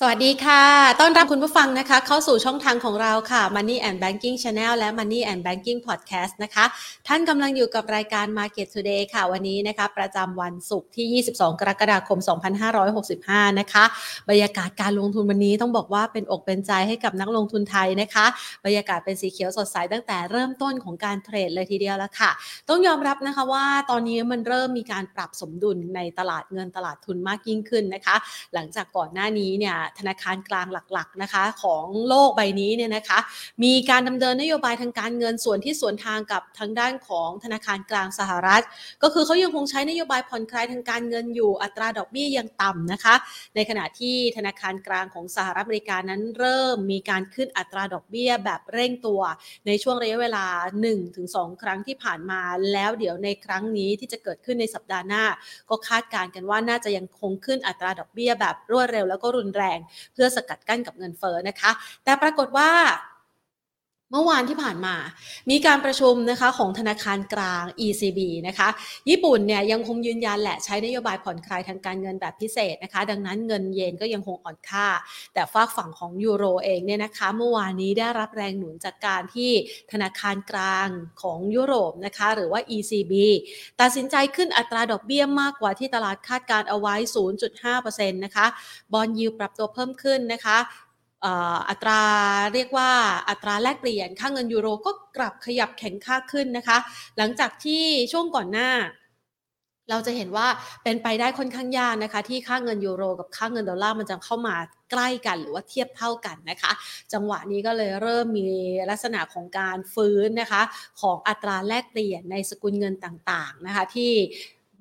สวัสดีค่ะ ต้อนรับคุณผู้ฟังนะคะ เข้าสู่ช่องทางของเราค่ะ Money and Banking Channel และ Money and Banking Podcast นะคะ ท่านกำลังอยู่กับรายการ Market Today ค่ะ วันนี้นะคะ ประจำวันศุกร์ที่ 22 กรกฎาคม 2565 นะคะ บรรยากาศการลงทุนวันนี้ต้องบอกว่าเป็นอกเป็นใจให้กับนักลงทุนไทยนะคะ บรรยากาศเป็นสีเขียวสดใสตั้งแต่เริ่มต้นของการเทรดเลยทีเดียวแล้วค่ะ ต้องยอมรับนะคะว่าตอนนี้มันเริ่มมีการปรับสมดุลในตลาดเงินตลาดทุนมากยิ่งขึ้นนะคะ หลังจากก่อนหน้านี้เนี่ยธนาคารกลางหลักๆนะคะของโลกใบนี้เนี่ยนะคะมีการดำเนินนโยบายทางการเงินส่วนที่สวนทางกับทางด้านของธนาคารกลางสหรัฐ ก็คือเขายังคงใช้นโยบายผ่อนคลายทางการเงินอยู่อัตราดอกเบี้ยยังต่ำนะคะ ในขณะที่ธนาคารกลางของสหรัฐอเมริกานั้นเริ่มมีการขึ้นอัตราดอกเบี้ยแบบเร่งตัว ในช่วงระยะเวลา 1-2 ครั้งที่ผ่านมาแล้วเดี๋ยวในครั้งนี้ที่จะเกิดขึ้นในสัปดาห์หน้า ก็คาดการณ์กันว่าน่าจะยังคงขึ้นอัตราดอกเบี้ยแบบรวดเร็วแล้วก็รุนแรงเพื่อสกัดกั้นกับเงินเฟ้อนะคะ แต่ปรากฏว่า เมื่อวานที่ผ่านมา มีการประชุมนะคะของธนาคารกลาง ECB นะคะ ญี่ปุ่นเนี่ยยังคงยืนยันแหละใช้นโยบายผ่อนคลายทางการเงินแบบพิเศษนะคะ ดังนั้นเงินเยนก็ยังคงอ่อนค่า แต่ฝากฝั่งของยูโรเองเนี่ยนะคะ เมื่อวานนี้ได้รับแรงหนุนจากการที่ธนาคารกลางของยุโรปนะคะ หรือว่า ECB ตัดสินใจขึ้นอัตราดอกเบี้ยมากกว่าที่ตลาดคาดการเอาไว้ 0.5%นะคะ บอลยิวปรับตัวเพิ่มขึ้นนะคะ อัตราเรียกว่าอัตราแลกเปลี่ยน ค่าเงินยูโรก็กลับขยับแข็งค่าขึ้นนะคะ หลังจากที่ช่วงก่อนหน้า เราจะเห็นว่าเป็นไปได้ค่อนข้างยากนะคะ ที่ค่าเงินยูโร กับค่าเงินดอลลาร์มันจะเข้ามาใกล้กันหรือว่าเทียบเท่ากันนะคะ จังหวะนี้ก็เลยเริ่มมีลักษณะของการฟื้นนะคะ ของอัตราแลกเปลี่ยนในสกุลเงินต่างๆนะคะ ที่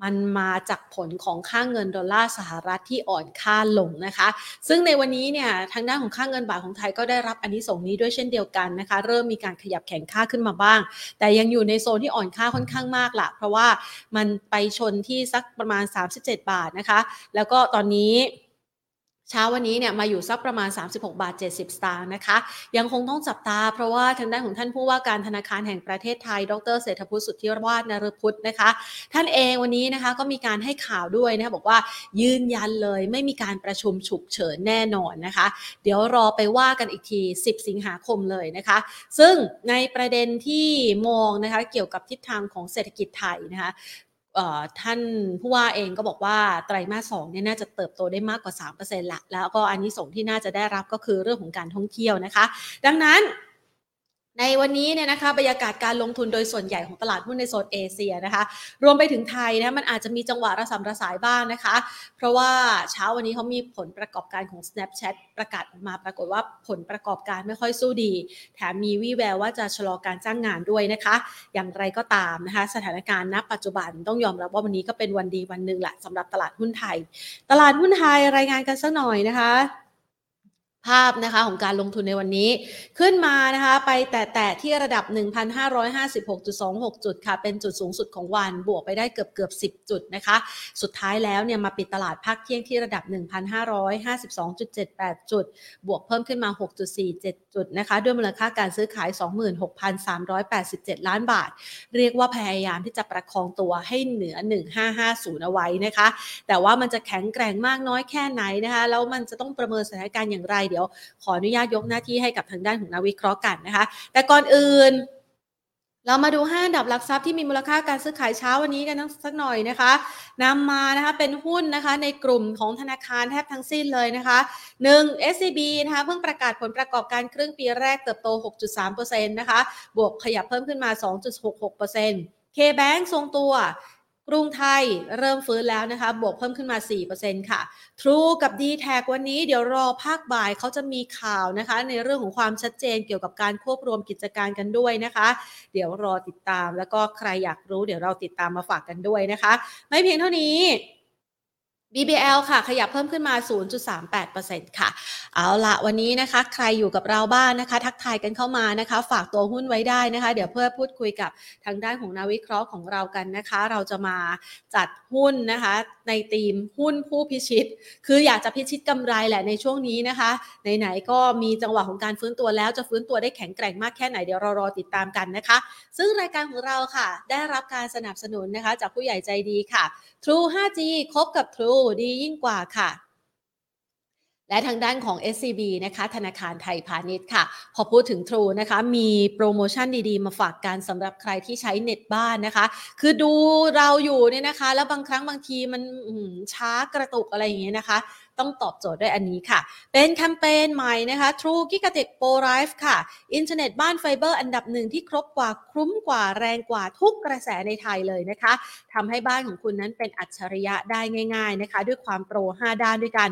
มันมาจากผลของค่าเงินดอลลาร์สหรัฐที่อ่อนค่าลงนะคะ ซึ่งในวันนี้เนี่ยทางด้านของค่าเงินบาทของไทยก็ได้รับอันนี้ส่งนี้ด้วยเช่นเดียวกันนะคะ เริ่มมีการขยับแข็งค่าขึ้นมาบ้าง แต่ยังอยู่ในโซนที่อ่อนค่าค่อนข้างมากละเพราะว่ามันไปชนที่สักประมาณ 37 บาทนะคะ แล้วก็ตอนนี้ เช้าวันนี้เนี่ยมาอยู่สักประมาณ 36 บาท 70 สตางค์นะคะ ยังคงต้องจับตา เพราะว่าทางด้านของท่านผู้ว่าการธนาคารแห่งประเทศไทย ดรเศรษฐพุทธสุทธิวาฒนรพุทธนะคะ ท่านเองวันนี้นะคะก็มีการให้ข่าวด้วยนะคะบอกว่ายืนยันเลยไม่มีการประชุมฉุกเฉินแน่นอนนะคะ เดี๋ยวรอไปว่ากันอีกที 10 สิงหาคมเลยนะคะ ซึ่งในประเด็นที่มองนะคะเกี่ยวกับทิศทางของเศรษฐกิจไทยนะคะ ท่านผู้ว่าเองก็บอกว่าไตรมาสสองเนี่ยน่าจะเติบโตได้มากกว่า3%ละแล้วก็อันนี้ส่งที่น่าจะได้รับก็คือเรื่องของการท่องเที่ยวนะคะ ดังนั้น ในวันนี้เนี่ยนะคะบรรยากาศการลงทุนโดยส่วนใหญ่ของตลาดหุ้นในโซนเอเชียนะคะ รวมไปถึงไทยนะมันอาจจะมีจังหวะระสำระสายบ้างนะคะ เพราะว่าเช้าวันนี้เขามีผลประกอบการของ Snapchat ประกาศออกมาปรากฏว่าผลประกอบการไม่ค่อยสู้ดี แถมมีวี่แววว่าจะชะลอการจ้างงานด้วยนะคะ อย่างไรก็ตามนะคะ สถานการณ์ณปัจจุบันต้องยอมรับว่าวันนี้ก็เป็นวันดีวันหนึ่งแหละสำหรับตลาดหุ้นไทย ตลาดหุ้นไทยรายงานกันสักหน่อยนะคะ ภาพนะคะของการลงทุนในวันนี้ ขึ้นมานะคะไปแต่แต่ที่ระดับ 1,556.26 จุดค่ะ เป็นจุดสูงสุดของวันบวกไปได้เกือบเกือบ 10 จุดนะคะ สุดท้ายแล้วเนี่ยมาปิดตลาดภาคเที่ยงที่ระดับ 1,552.78 จุด บวกเพิ่มขึ้นมา 6.47 จุดนะคะ ด้วยมูลค่าการซื้อขาย 26,387 ล้านบาท เรียกว่าพยายามที่จะประคองตัวให้เหนือ 1550 เอาไว้นะคะ แต่ว่ามันจะแข็งแกร่งมากน้อยแค่ไหนนะคะแล้วมันจะต้องประเมินสถานการณ์อย่างไรเดี๋ยวขออนุญาตยกหน้าที่ให้กับทางด้านของนักวิเคราะห์กันนะคะ แต่ก่อนอื่น เรามาดูห้าดับหลักทรัพย์ที่มีมูลค่าการซื้อขายเช้าวันนี้กันสักหน่อยนะคะนำมานะคะเป็นหุ้นนะคะในกลุ่มของธนาคารแทบทั้งสิ้นเลยนะคะ 1. SCB นะคะเพิ่งประกาศผลประกอบการครึ่งปีแรกเติบโต 6.3%นะคะ บวกขยับเพิ่มขึ้นมา 2.66% K-Bank ทรงตัว กรุงไทยเริ่มฟื้นแล้วนะคะ บวกเพิ่มขึ้นมา 4%ค่ะ True กับ d t แทวันนี้เดี๋ยวรอภาคบ่ายเขาจะมีข่าวนะคะ ในเรื่องของความชัดเจนเกี่ยวกับการควบรวมกิจการกันด้วยนะคะ เดี๋ยวรอติดตามแล้วก็ใครอยากรู้เดี๋ยวเราติดตามมาฝากกันด้วยนะคะ ไม่เพียงเท่านี้ BBL ค่ะ ขยับเพิ่มขึ้นมา 0.38%ค่ะ เอาละวันนี้นะคะ ใครอยู่กับเราบ้างนนะคะ ทักทายกันเข้ามานะคะ ฝากตัวหุ้นไว้ได้นะคะ เดี๋ยวเพื่อพูดคุยกับทางด้านของนาวิเคราะห์ของเรากันนะคะ เราจะมาจัดหุ้นนะคะ ในทีมหุ้นผู้พิชิต คืออยากจะพิชิตกำไรแหละในช่วงนี้นะคะไหนๆก็มีจังหวะของการฟื้นตัวแล้วจะฟื้นตัวได้แข็งแกร่งมากแค่ไหนเดี๋ยวเรารอติดตามกันนะคะ ซึ่งรายการของเราค่ะ ได้รับการสนับสนุนนะคะ จากผู้ใหญ่ใจดีค่ะ True 5G คบกับ True ดียิ่งกว่าค่ะและทางด้านของ SCB นะคะธนาคารไทยพาณิชย์ค่ะ พอพูดถึง True นะคะ มีโปรโมชั่นดีๆ มาฝากกันสำหรับใครที่ใช้เน็ตบ้านนะคะ คือดูเราอยู่เนี่ยนะคะ แล้วบางครั้งบางทีมันช้ากระตุกอะไรอย่างเงี้ยนะคะ ต้องตอบโจทย์ด้วยอันนี้ค่ะ เป็นแคมเปญใหม่นะคะ True g i g a t e c Pro Life ค่ะ อินเทอร์เน็ตบ้านไฟเบอร์อันดับหนึ่งที่ครบกว่าคุ้มกว่าแรงกว่าทุกกระแสในไทยเลยนะคะทำให้บ้านของคุณนั้นเป็นอัจฉริยะได้ง่าย ๆนะคะ ด้วยความ Pro 5 ด้านด้วยกัน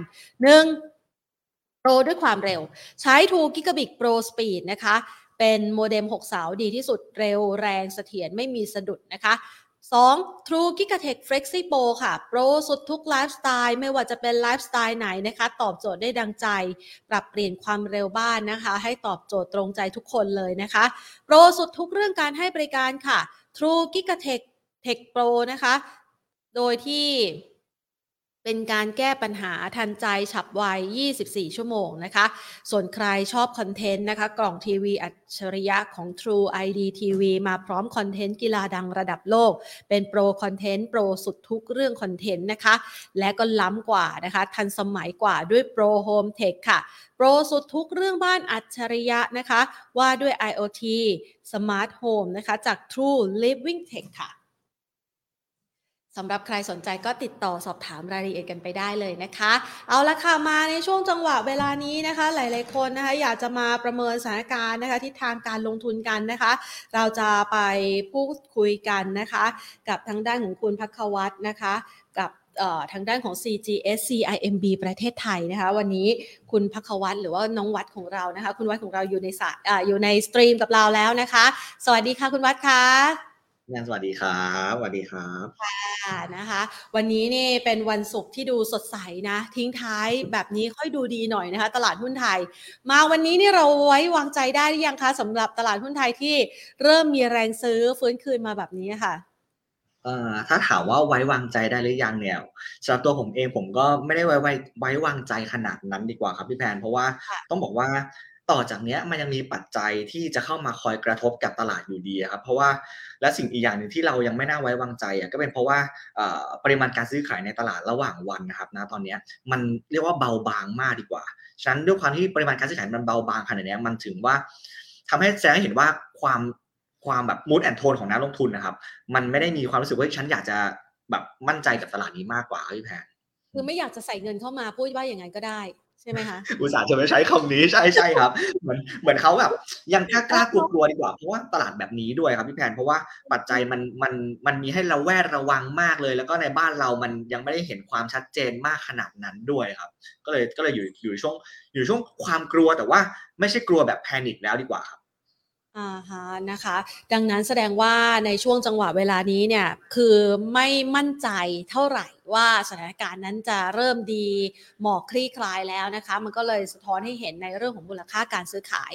1. Pro ด้วยความเร็ว ใช้2 Gigabit Pro Speed นะคะเป็นโมเด็ม 6 เสาดีที่สุดเร็วแรงเสถียรไม่มีสะดุดนะคะ 2. True Gigatech Flexi Pro ค่ะ Pro สุดทุกไลฟ์สไตล์ ไม่ว่าจะเป็นไลฟ์สไตล์ไหนนะคะ ตอบโจทย์ได้ดังใจ ปรับเปลี่ยนความเร็วบ้านนะคะ ให้ตอบโจทย์ตรงใจทุกคนเลยนะคะ โปรสุดทุกเรื่องการให้บริการค่ะ True Gigatech Tech Pro นะคะ โดยที่ เป็นการแก้ปัญหาทันใจฉับไว 24 ชั่วโมงนะคะ ส่วนใครชอบคอนเทนต์นะคะ กล่องทีวีอัจฉริยะของ True ID TV มาพร้อมคอนเทนต์กีฬาดังระดับโลก เป็นโปรคอนเทนต์โปรสุดทุกเรื่องคอนเทนต์นะคะ และก็ล้ำกว่านะคะ ทันสมัยกว่าด้วยโปรโฮมเทคค่ะ โปรสุดทุกเรื่องบ้านอัจฉริยะนะคะ ว่าด้วย IoT Smart Home นะคะ จาก True Living Tech ค่ะ สำหรับใครสนใจก็ติดต่อสอบถามรายละเอียดกันไปได้เลยนะคะ เอาละค่ะมาในช่วงจังหวะเวลานี้นะคะ หลายๆคนนะคะอยากจะมาประเมินสถานการณ์นะคะทิศทางการลงทุนกันนะคะ เราจะไปพูดคุยกันนะคะ กับทางด้านของคุณพักวัตนะคะ กับทางด้านของ CGS CIMB ประเทศไทยนะคะ วันนี้คุณพักวัตหรือว่าน้องวัดของเรานะคะ คุณวัดของเราอยู่ในสายออยู่ในสตรีมกับเราแล้วนะคะ สวัสดีค่ะคุณวัดค่ะ งานสวัสดีครับสวัสดีครับค่ะนะคะ วันนี้นี่เป็นวันศุกร์ที่ดูสดใสนะ ทิ้งท้ายแบบนี้ค่อยดูดีหน่อยนะคะ ตลาดหุ้นไทย มาวันนี้นี่เราไว้วางใจได้หรือยังคะสำหรับตลาดหุ้นไทยที่เริ่มมีแรงซื้อฟื้นคืนมาแบบนี้ค่ะเอ่อถ้าถามว่าไว้วางใจได้หรือยังเนี่ยสำหรับตัวผมเองผมก็ไม่ได้ไว้ไว้ไว้วางใจขนาดนั้นดีกว่าครับพี่แพนเพราะว่าต้องบอกว่า ต่อจากนี้มันยังมีปัจจัยที่จะเข้ามาคอยกระทบกับตลาดอยู่ดีครับเพราะว่าและสิ่งอีกอย่างหนึ่งที่เรายังไม่น่าไว้วางใจอะก็เป็นเพราะว่าปริมาณการซื้อขายในตลาดระหว่างวันนะครับนะตอนนี้มันเรียกว่าเบาบางมากดีกว่าฉะนั้นด้วยความที่ปริมาณการซื้อขายมันเบาบางขนาดนี้มันถึงว่าทำให้แสดงให้เห็นว่าความความแบบมูดแอนโทนของนักลงทุนนะครับ มันไม่ได้มีความรู้สึกว่าฉันอยากจะแบบมั่นใจกับตลาดนี้มากกว่าพี่แพนคือไม่อยากจะใส่เงินเข้ามาพูดว่าอย่างไงก็ได้ ใช่ไหมคะอุตสาห์จะไม่ใช้คำนี้ใช่ใช่ครับ เหมือนเหมือนเขาแบบยังกล้ากล้ากลัวดีกว่าเพราะว่าตลาดแบบนี้ด้วยครับพี่แพนเพราะว่าปัจจัยมันมันมันมีให้เราแวดระวังมากเลย แล้วก็ในบ้านเรามันยังไม่ได้เห็นความชัดเจนมากขนาดนั้นด้วยครับ ก็เลยก็เลยอยู่อยู่ช่วงอยู่ช่วงความกลัวแต่ว่าไม่ใช่กลัวแบบแพนิคแล้วดีกว่าครับ อ่าฮะนะคะ ดังนั้นแสดงว่าในช่วงจังหวะเวลานี้เนี่ย คือไม่มั่นใจเท่าไหร่ว่าสถานการณ์นั้นจะเริ่มดีหมอกคลี่คลายแล้วนะคะ มันก็เลยสะท้อนให้เห็นในเรื่องของมูลค่าการซื้อขาย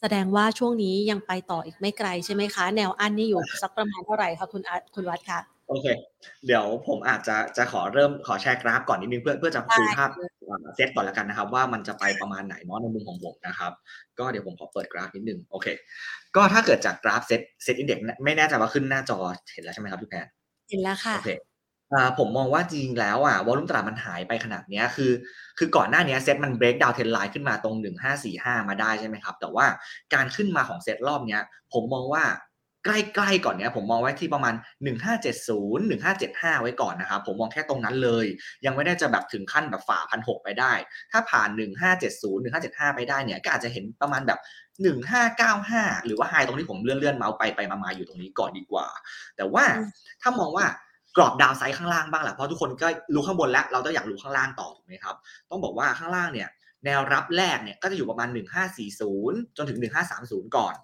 แสดงว่าช่วงนี้ยังไปต่ออีกไม่ไกลใช่ไหมคะ แนวอันนี้อยู่สักประมาณเท่าไหร่คะคุณคุณวัดคะ โอเค เดี๋ยวผมอาจจะจะขอเริ่มขอแชร์กราฟก่อนนิดนึงเพื่อเพื่อจะคุยภาพเซตก่อนแล้วกันนะครับ ว่ามันจะไปประมาณไหนเนาะในมุมของผมนะครับ ก็เดี๋ยวผมขอเปิดกราฟนิดนึงโอเค ก็ถ้าเกิดจากกราฟ SET SET Index ไม่แน่ใจว่าขึ้นหน้าจอเห็นแล้วใช่ไหมครับพี่แพนเห็นแล้วค่ะโอเคผมมองว่าจริงแล้วอะ volume ตลาดมันหายไปขนาดนี้คือ คือก่อนหน้านี้เซตมัน break downtrend line ขึ้นมาตรง 1545 มาได้ใช่ไหมครับ แต่ว่าการขึ้นมาของเซตรอบนี้ผมมองว่า ใกล้ๆก่อนเนี้ยผมมองไว้ที่ประมาณ 1570 1575 ไว้ก่อนนะครับผมมองแค่ตรงนั้นเลย ยังไม่ได้จะแบบถึงขั้นแบบฝ่าพันหไปได้ ถ้าผ่าน 1570 1575 ไปได้เนี่ยก็อาจจะเห็นประมาณแบบ 1595 หรือว่าไฮตรงที่ผมเลื่อนเลื่อนเมาส์ไปไปมาๆอยู่ตรงนี้ก่อนดีกว่า แต่ว่าถ้ามองว่ากรอบดาวไซด์ข้างล่างบ้างแหละเพราะทุกคนก็รู้ข้างบนแล้ว เราต้องอยากรู้ข้างล่างต่อถูกไหมครับ ต้องบอกว่าข้างล่างเนี่ยแนวรับแรกเนี่ยก็จะอยู่ประมาณ 1540 จนถึง 1530 ก่อน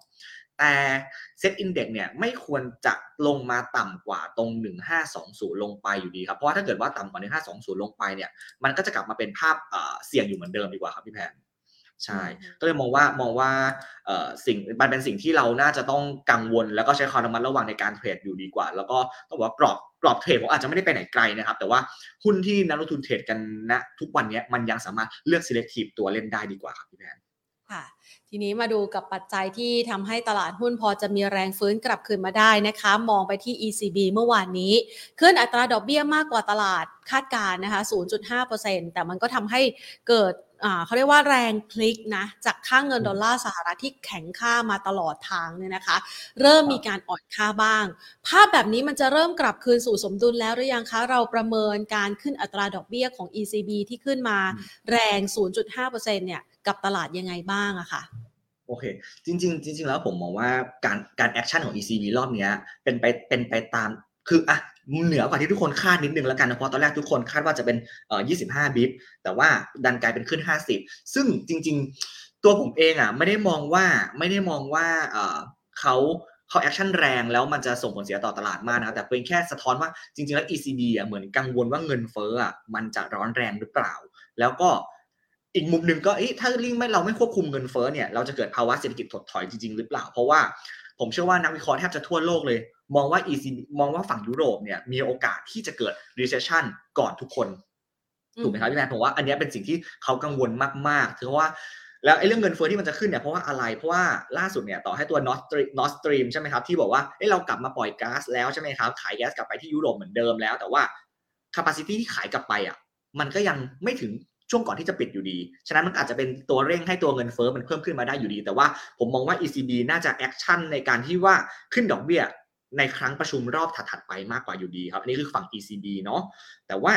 แต่เซ็ตอินเด็กเนี่ยไม่ควรจะลงมาต่ำกว่าตรง 1520 ลงไปอยู่ดีครับ เพราะว่าถ้าเกิดว่าต่ำกว่า 1520 ลงไปเนี่ยมันก็จะกลับมาเป็นภาพเสี่ยงอยู่เหมือนเดิมดีกว่าครับพี่แพนใช่ก็เลยมองว่ามองว่าสิ่งมันเป็นสิ่งที่เราน่าจะต้องกังวล แล้วก็ใช้ความระมัดระวังในการเทรดอยู่ดีกว่า แล้วก็ต้องบอกว่ากรอบกรอบเทรดผมอาจจะไม่ได้ไปไหนไกลนะครับ แต่ว่าหุ้นที่นักลงทุนเทรดกันณทุกวันนี้มันยังสามารถเลือก selective ตัวเล่นได้ดีกว่าครับพี่แพน ค่ะทีนี้มาดูกับปัจจัยที่ทำให้ตลาดหุ้นพอจะมีแรงฟื้นกลับคืนมาได้นะคะ มองไปที่ ECB เมื่อวานนี้ ขึ้นอัตราดอกเบี้ยมากกว่าตลาดคาดการนะคะ 0.5%แต่มันก็ทำให้เกิดเขาเรียกว่าแรงพลิกนะ จากค่างเงินดอลลาร์สหรัฐที่แข็งค่ามาตลอดทางเนี่ยนะคะ เริ่มมีการอ่อนค่าบ้าง ภาพแบบนี้มันจะเริ่มกลับคืนสู่สมดุลแล้วหรือยังคะ เราประเมินการขึ้นอัตราดอกเบี้ยของ ECB ที่ขึ้นมาแรง 0.5%เนี่ย กับตลาดยังไงบ้างอะค่ะโอเค จริง ๆ จริง ๆ แล้วผมมองว่าการการแอคชั่นของ ECB รอบนี้เป็นไปเป็นไปตามคืออะเหนือกว่าที่ทุกคนคาดนิดนึงแล้วกันนะเพราะตอนแรกทุกคนคาดว่าจะเป็นเอ่อ25 บิปแต่ว่าดันกลายเป็นขึ้น 50 ซึ่งจริง ๆ ตัวผมเองอะไม่ได้มองว่าไม่ได้มองว่าเอ่อเขาเขา action แรงแล้วมันจะส่งผลเสียต่อตลาดมากนะแต่เป็นแค่สะท้อนว่าจริง ๆ แล้ว ECB อะเหมือนกังวลว่าเงินเฟ้ออะมันจะร้อนแรงหรือเปล่า แล้วก็ อีกมุมหนึ่งก็ถ้าลิงไม่เราไม่ควบคุมเงินเฟ้อเนี่ยเราจะเกิดภาวะเศรษฐกิจถดถอยจริงๆหรือเปล่า เพราะว่าผมเชื่อว่านักวิเคราะห์แทบจะทั่วโลกเลย มองว่า ECB มองว่าฝั่งยุโรปเนี่ยมีโอกาสที่จะเกิด recession ก่อนทุกคนถูกไหมครับพี่แพนผมว่าอันนี้เป็นสิ่งที่เขากังวลมากๆถือว่าแล้วไอ้เรื่องเงินเฟ้อที่มันจะขึ้นเนี่ยเพราะว่าอะไร เพราะว่าล่าสุดเนี่ยต่อให้ตัว Nord Stream Nord Stream ใช่ไหมครับที่บอกว่าเอ้เรากลับมาปล่อยก๊าซแล้วใช่ไหมครับขายแก๊สกลับไปที่ยุโรปเหมือนเดิมแล้ว แต่ว่า capacity ที่ขายกลับไปอะมันก็ยังไม่ถึง ช่วงก่อนที่จะปิดอยู่ดี ฉะนั้นมันอาจจะเป็นตัวเร่งให้ตัวเงินเฟ้อมันเพิ่มขึ้นมาได้อยู่ดี แต่ว่าผมมองว่า ECB น่าจะ action ในการที่ว่าขึ้นดอกเบี้ยในครั้งประชุมรอบถัดๆไปมากกว่าอยู่ดีครับ อันนี้คือฝั่ง ECB เนาะ แต่ว่า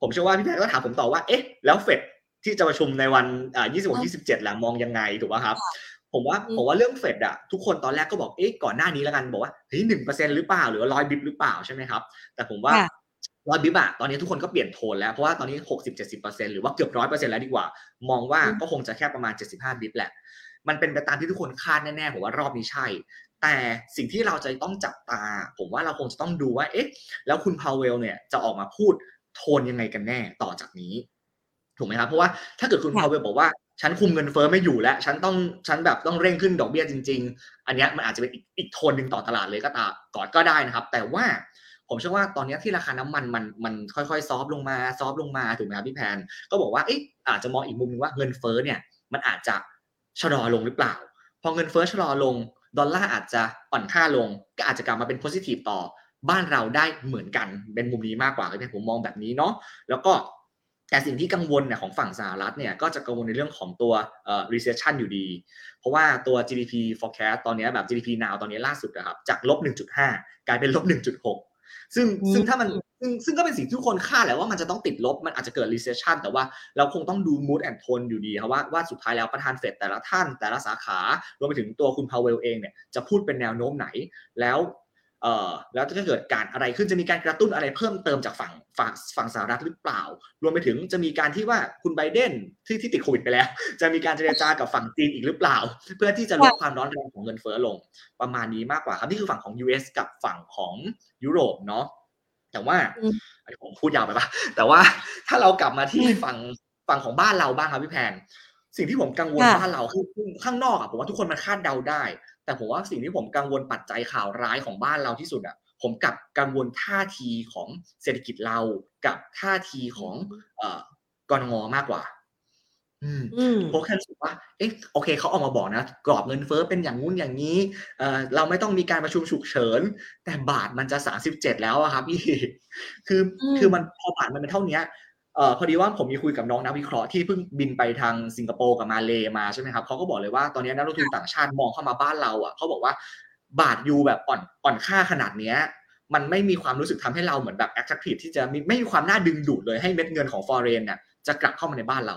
ผมเชื่อว่าพี่แพรก็ถามผมต่อว่า เอ๊ะ แล้วเฟดที่จะประชุมในวันอ่า26 27หลังมองยังไงถูกป่ะครับ ผมว่าผมว่าเรื่องเฟดอะทุกคนตอนแรกก็บอก เอ๊ะ ก่อนหน้านี้แล้วกันบอกว่า เฮ้ยหนึ่งเปอร์เซ็นหรือเปล่า หรือร้อยบิบหรือเปล่าใช่ไหมครับ แต่ผมว่า ร้อยบิบอะตอนนี้ทุกคนก็เปลี่ยนโทนแล้ว เพราะว่าตอนนี้หกสิบเจ็ดสิบเปอร์เซ็นหรือว่าเกือบร้อยเปอร์เซ็นแล้วดีกว่า มองว่าก็คงจะแค่ประมาณเจ็ดสิบห้าบิบแหละ มันเป็นไปตามที่ทุกคนคาดแน่ๆผมว่ารอบนี้ใช่ แต่สิ่งที่เราจะต้องจับตา ผมว่าเราคงจะต้องดูว่า เอ๊ะ แล้วคุณพาวเวลเนี่ยจะออกมาพูดโทนยังไงกันแน่ต่อจากนี้ ถูกไหมครับ เพราะว่าถ้าเกิดคุณพาวเวลบอกว่าฉันคุมเงินเฟ้อไม่อยู่แล้ว ฉันต้องฉันแบบต้องเร่งขึ้นดอกเบี้ยจริง ๆ อันนี้มันอาจจะเป็นอีกอีกโทนหนึ่งต่อตลาดเลยก็ตามก่อนก็ได้นะครับ แต่ว่า ผมเชื่อว่าตอนนี้ที่ราคาน้ำมันมันมันค่อยๆ ซอฟลงมาซอฟลงมาถูกไหมครับพี่แพนก็บอกว่าเอ๊ะอาจจะมองอีกมุมนึงว่าเงินเฟ้อเนี่ยมันอาจจะชะลอลงหรือเปล่า พอเงินเฟ้อชะลอลง ดอลลาร์อาจจะอ่อนค่าลง ก็อาจจะกลับมาเป็นโพซิทีฟต่อบ้านเราได้เหมือนกันเป็นมุมนี้มากกว่าเลยผมมองแบบนี้เนาะแล้วก็แต่สิ่งที่กังวลเนี่ยของฝั่งสหรัฐเนี่ยก็จะกังวลในเรื่องของตัวเอ่อ recession อยู่ดี เพราะว่าตัว GDP forecast ตอนนี้แบบ GDP now ตอนนี้ล่าสุดนะครับจากลบ1.5 กลายเป็นลบ1.6 ซึ่งซึ่งถ้ามันซึ่งซึ่งก็เป็นสิ่งที่ทุกคนคาดแหละว่ามันจะต้องติดลบมันอาจจะเกิด recession แต่ว่าเราคงต้องดู mood and tone อยู่ดีครับว่าว่าสุดท้ายแล้วประธานเฟดแต่ละท่านแต่ละสาขารวมไปถึงตัวคุณพาวเวลเองเนี่ยจะพูดเป็นแนวโน้มไหนแล้ว เอ่อแล้วจะเกิดการอะไรขึ้นจะมีการกระตุ้นอะไรเพิ่มเติมจากฝั่งฝั่งฝั่งสหรัฐหรือเปล่า รวมไปถึงจะมีการที่ว่าคุณไบเดนที่ที่ติดโควิดไปแล้ว จะมีการเจรจากับฝั่งจีนอีกหรือเปล่า เพื่อที่จะลดความร้อนแรงของเงินเฟ้อลง ประมาณนี้มากกว่าครับนี่คือฝั่งของ US กับฝั่งของยุโรปเนาะแต่ว่าผมพูดยาวไปปะแต่ว่าถ้าเรากลับมาที่ฝั่งฝั่งของบ้านเราบ้างครับพี่แพนสิ่งที่ผมกังวลบ้านเราคือข้างนอกอะผมว่าทุกคนมันคาดเดาได้ แต่ผมว่าสิ่งที่ผมกังวลปัจจัยข่าวร้ายของบ้านเราที่สุดอะผมกับกังวลท่าทีของเศรษฐกิจเรากับท่าทีของเอ่อกรงงมากกว่าอืมเพราะแค่รู้สึกว่า เอ๊ะ โอเค เขาออกมาบอกนะ กรอบเงินเฟ้อเป็นอย่างงู้นอย่างนี้ เอ่อเราไม่ต้องมีการประชุมฉุกเฉิน แต่บาทมันจะสามสิบเจ็ดแล้วอะครับพี่ คือ คือมันพอบาทมันเป็นเท่านี้ เอ่อพอดีว่าผมมีคุยกับน้องนักวิเคราะห์ที่เพิ่งบินไปทางสิงคโปร์กับมาเลมาใช่ไหมครับเขาก็บอกเลยว่าตอนนี้นักลงทุนต่างชาติมองเข้ามาบ้านเราอะเขาบอกว่าบาทยูแบบอ่อนอ่อนค่าขนาดเนี้ยมันไม่มีความรู้สึกทำให้เราเหมือนแบบ attractive ที่จะไม่มีความน่าดึงดูดเลยให้เม็ดเงินของ foreign เนี่ยจะกลับเข้ามาในบ้านเรา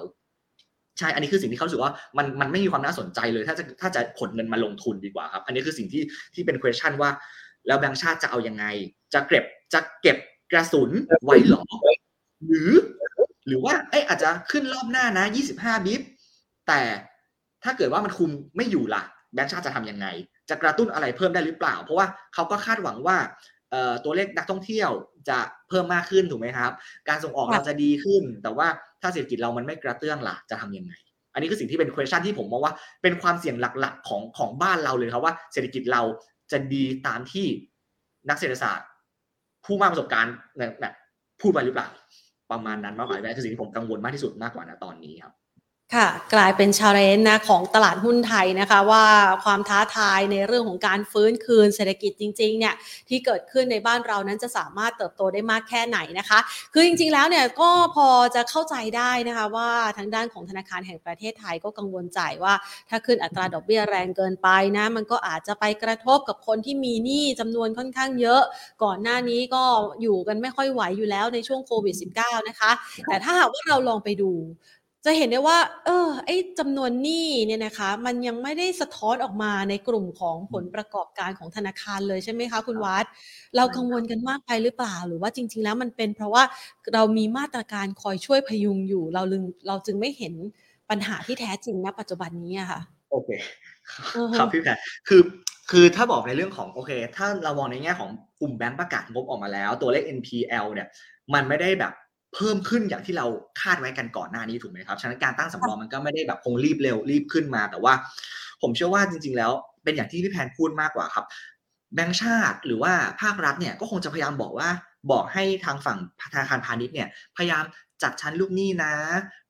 ใช่ อันนี้คือสิ่งที่เขาสึกว่ามันมันไม่มีความน่าสนใจเลย ถ้าจะถ้าจะขนเงินมาลงทุนดีกว่าครับ อันนี้คือสิ่งที่ที่เป็น question ว่า แล้วแบงก์ชาติจะเอายังไง จะเก็บจะเก็บกระสุนไว้หรอหรือ หรือว่าเอ้อาจจะขึ้นรอบหน้านะ 25 บิฟแต่ถ้าเกิดว่ามันคุมไม่อยู่ล่ะแบงก์ชาติจะทํำยังไง จะกระตุ้นอะไรเพิ่มได้หรือเปล่า เพราะว่าเขาก็คาดหวังว่าตัวเลขนักท่องเที่ยวจะเพิ่มมากขึ้นถูกไหมครับ การส่งออกเราจะดีขึ้น แต่ว่าถ้าเศรษฐกิจเรามันไม่กระเตื้องล่ะจะทํำยังไง อันนี้คือสิ่งที่เป็น question ที่ผมมองว่าเป็นความเสี่ยงหลักๆของของบ้านเราเลยครับว่าเศรษฐกิจเราจะดีตามที่นักเศรษฐศาสตร์ ผู้มากประสบการณ์แบบพูดไปหรือเปล่า ประมาณนั้นมากกว่าคือสิ่งที่ผมกังวลมากที่สุดมากกว่านะตอนนี้ครับ ค่ะกลายเป็นชาเลนจ์นะของตลาดหุ้นไทยนะคะ ว่าความท้าทายในเรื่องของการฟื้นคืนเศรษฐกิจจริงๆเนี่ยที่เกิดขึ้นในบ้านเรานั้นจะสามารถเติบโตได้มากแค่ไหนนะคะ คือจริงๆแล้วเนี่ยก็พอจะเข้าใจได้นะคะว่าทางด้านของธนาคารแห่งประเทศไทยก็กังวลใจว่า ถ้าขึ้นอัตราดอกเบี้ยแรงเกินไปนะมันก็อาจจะไปกระทบกับคนที่มีหนี้จำนวนค่อนข้างเยอะ ก่อนหน้านี้ก็อยู่กันไม่ค่อยไหวอยู่แล้วในช่วงโควิด -19 นะคะแต่ถ้าหากว่าเราลองไปดู จะเห็นได้ว่า เออ ไอ้จำนวนหนี้เนี่ยนะคะ มันยังไม่ได้สะท้อนออกมาในกลุ่มของผลประกอบการของธนาคารเลยใช่ไหมคะ คุณวัด เรากังวลกันมากไปหรือเปล่า หรือว่าจริง ๆ แล้วมันเป็นเพราะว่าเรามีมาตรการคอยช่วยพยุงอยู่ เราลึงเราจึงไม่เห็นปัญหาที่แท้จริงณปัจจุบันนี้อะค่ะ โอเคอือฮึครับพี่แพรคือคือถ้าบอกในเรื่องของโอเค ถ้าเรามองในแง่ของกลุ่มแบงก์ประกาศงบออกมาแล้ว ตัวเลข NPL เนี่ย มันไม่ได้แบบ เพิ่มขึ้นอย่างที่เราคาดไว้กันก่อนหน้านี้ถูกไหมครับ ฉะนั้นการตั้งสำรองมันก็ไม่ได้แบบคงรีบเร็วรีบขึ้นมา แต่ว่า ผมเชื่อว่าจริง ๆ แล้วเป็นอย่างที่พี่แพนพูดมากกว่าครับ แบงก์ชาติหรือว่าภาครัฐเนี่ยก็คงจะพยายามบอกว่าบอกให้ทางฝั่งธนาคารพาณิชย์เนี่ยพยายามจัดชั้นลูกหนี้นะ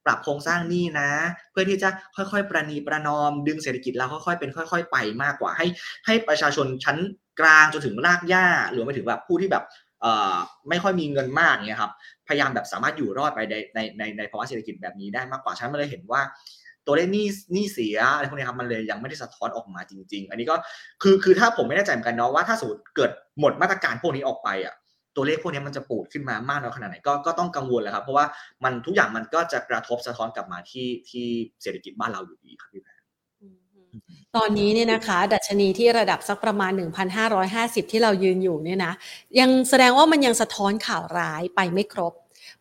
ปรับโครงสร้างหนี้นะ เพื่อที่จะค่อยๆ ประนีประนอม ดึงเศรษฐกิจเราค่อยๆเป็นค่อย ๆ ไปมากกว่าให้ ให้ประชาชนชั้นกลางจนถึงรากหญ้าหรือไปถึงแบบผู้ที่แบบเอ่อ ไม่ค่อยมีเงินมากเนี่ยครับพยายามแบบสามารถอยู่รอดไปในในในในภาวะเศรษฐกิจแบบนี้ได้มากกว่าฉะนันมันเลยเห็นว่า ตัวเลขหนี้หนี้เสียอะไรพวกนี้ครับมันเลยยังไม่ได้สะท้อนออกมาจริง ๆ อันนี้ก็คือคือถ้าผมไม่แน่ใจเหมือนกันเนาะว่าถ้าสมมติเกิดหมดมาตรการพวกนี้ออกไปอะตัวเลขพวกนี้มันจะปูดขึ้นมามากน้อยขนาดไหนก็ก็ต้องกังวลแหละครับเพราะว่ามันทุกอย่างมันก็จะกระทบสะท้อนกลับมาที่ที่เศรษฐกิจบ้านเราอยู่ดีครับพี่แพ ตอนนี้เนี่ยนะคะ ดัชนีที่ระดับสักประมาณ 1,550 ที่เรายืนอยู่เนี่ยนะ ยังแสดงว่ามันยังสะท้อนข่าวร้ายไปไม่ครบ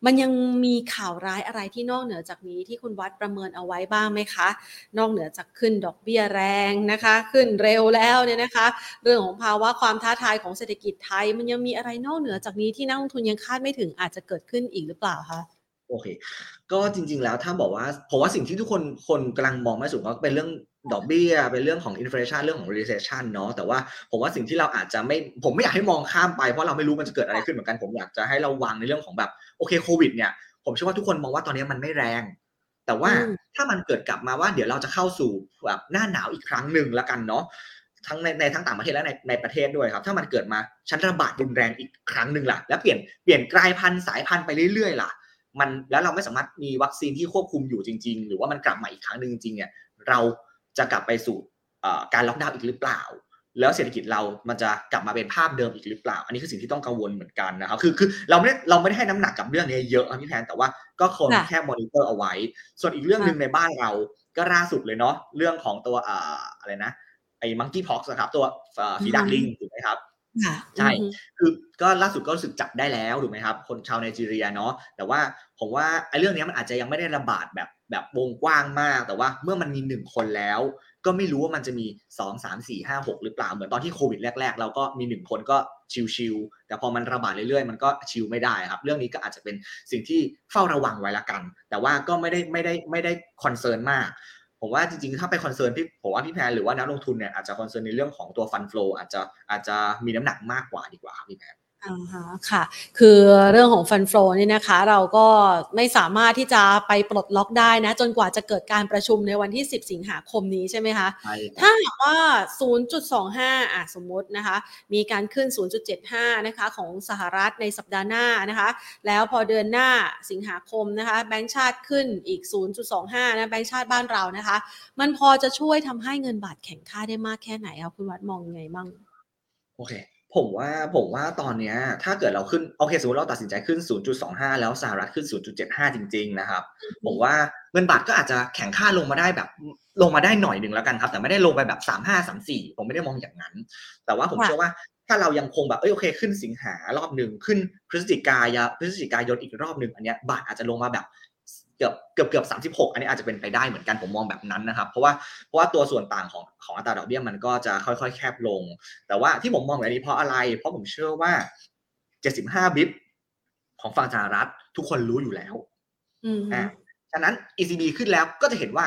มันยังมีข่าวร้ายอะไรที่นอกเหนือจากนี้ที่คุณวัดประเมินเอาไว้บ้างไหมคะ นอกเหนือจากขึ้นดอกเบี้ยแรงนะคะ ขึ้นเร็วแล้วเนี่ยนะคะ เรื่องของภาวะความท้าทายของเศรษฐกิจไทย มันยังมีอะไรนอกเหนือจากนี้ที่นักลงทุนยังคาดไม่ถึงอาจจะเกิดขึ้นอีกหรือเปล่าคะโอเค ก็จริง ๆ แล้วถ้าบอกว่าผมว่าสิ่งที่ทุกคนคนกำลังมองไม่สุดก็เป็นเรื่อง ดอกเบี้ยเป็นเรื่องของ inflation เรื่องของ recession เนาะแต่ว่าผมว่าสิ่งที่เราอาจจะไม่ผมไม่อยากให้มองข้ามไปเพราะเราไม่รู้มันจะเกิดอะไรขึ้นเหมือนกันผมอยากจะให้เราวางในเรื่องของแบบโอเคโควิดเนี่ยผมเชื่อว่าทุกคนมองว่าตอนนี้มันไม่แรง แต่ว่าถ้ามันเกิดกลับมาว่าเดี๋ยวเราจะเข้าสู่แบบหน้าหนาวอีกครั้งหนึ่งล้วกันเนาะทั้งในในทั้งต่างประเทศและในในประเทศด้วยครับ ถ้ามันเกิดมาชั้นระบาดรุนแรงอีกครั้งหนึ่งล่ะ แล้วเปลี่ยนเปลี่ยนกลายพันธุ์สายพันธุ์ไปเรื่อยๆล่ะ มันแล้วเราไม่สามารถมีวัคซีนที่ควบคุมอยู่จริง ๆ หรือว่ามันกลับมาอีกครั้งหนึ่งจริงๆเนี่ยเรา จะกลับไปสู่เอ่อการล็อกดาวน์อีกหรือเปล่า แล้วเศรษฐกิจเรามันจะกลับมาเป็นภาพเดิมอีกหรือเปล่า อันนี้คือสิ่งที่ต้องกังวลเหมือนกันนะครับคือคือเราไม่ได้เราไม่ได้ให้น้ำหนักกับเรื่องนี้เยอะนะพี่แพนแต่ว่าก็ควรค่ะแค่มอนิเตอร์เอาไว้ ส่วนอีกเรื่องหนึ่งในบ้านเราก็ล่าสุดเลยเนาะเรื่องของตัวอ่าอะไรนะไอ้ monkeypox นะครับตัวฝีดาษลิงถูกไหมครับค่ะ ใช่อือฮึคือก็ล่าสุดก็รู้สึกจับได้แล้วถูกไหมครับ คนชาวไนจีเรียเนาะ แต่ว่าผมว่าไอ้เรื่องเนี้ยมันอาจจะยังไม่ได้ระบาดแบบแบบวงกว้างมาก แต่ว่าเมื่อมันมีหนึ่งคนแล้ว ก็ไม่รู้ว่ามันจะมีสองสามสี่ห้าหกหรือเปล่า เหมือนตอนที่โควิดแรก ๆ เราก็มีหนึ่งคนก็ชิวๆแต่พอมันระบาดเรื่อยๆ มันก็ชิวไม่ได้ครับ เรื่องนี้ก็อาจจะเป็นสิ่งที่เฝ้าระวังไว้ละกัน แต่ว่าก็ไม่ได้ไม่ได้ไม่ได้ concern มาก ผมว่าจริงๆ ถ้าไป concern พี่ผมว่าพี่แพนหรือว่านักลงทุนเนี่ยอาจจะ concern ในเรื่องของตัว fund flow อาจจะอาจจะมีน้ำหนักมากกว่าดีกว่าครับพี่แพน อ่าฮะค่ะ คือเรื่องของ fund flow นี่นะคะ เราก็ไม่สามารถที่จะไปปลดล็อกได้นะ จนกว่าจะเกิดการประชุมในวันที่ 10 สิงหาคมนี้ใช่ไหมคะ ใช่ครับถ้าหากว่า 0.25 อะสมมตินะคะ มีการขึ้น 0.75 นะคะ ของสหรัฐในสัปดาห์หน้านะคะ แล้วพอเดือนหน้าสิงหาคมนะคะ แบงก์ชาติขึ้นอีก 0.25 นะ แบงก์ชาติบ้านเรานะคะ มันพอจะช่วยทำให้เงินบาทแข็งค่าได้มากแค่ไหนคะคุณวัดมองยังไงบ้าง โอเค ผมว่าผมว่าตอนเนี้ย ถ้าเกิดเราขึ้นโอเคสมมติเราตัดสินใจขึ้น 0.25 แล้วสหรัฐขึ้น 0.75 จริง ๆ นะครับ ผมว่าเงินบาทก็อาจจะแข็งค่าลงมาได้แบบลงมาได้หน่อยหนึ่งแล้วกันครับ แต่ไม่ได้ลงไปแบบ 35 34 ผมไม่ได้มองอย่างนั้น แต่ว่าผมค่ะเชื่อว่าถ้าเรายังคงแบบเอ้ยโอเคขึ้นสิงหารอบหนึ่งขึ้นพฤศจิกายาพฤศจิกายนอีกรอบหนึ่งอันเนี้ยบาทอาจจะลงมาแบบ เกือบเกือบเกือบสามสิบหกอันนี้อาจจะเป็นไปได้เหมือนกันผมมองแบบนั้นนะครับ เพราะว่าเพราะว่าตัวส่วนต่างของของอัตราดอกเบี้ยมันก็จะค่อยๆ แคบลง แต่ว่าที่ผมมองแบบนี้เพราะอะไร เพราะผมเชื่อว่า75บิปของฝั่งสหรัฐทุกคนรู้อยู่แล้วอืมฮึอะฉะนั้น ECB ขึ้นแล้วก็จะเห็นว่า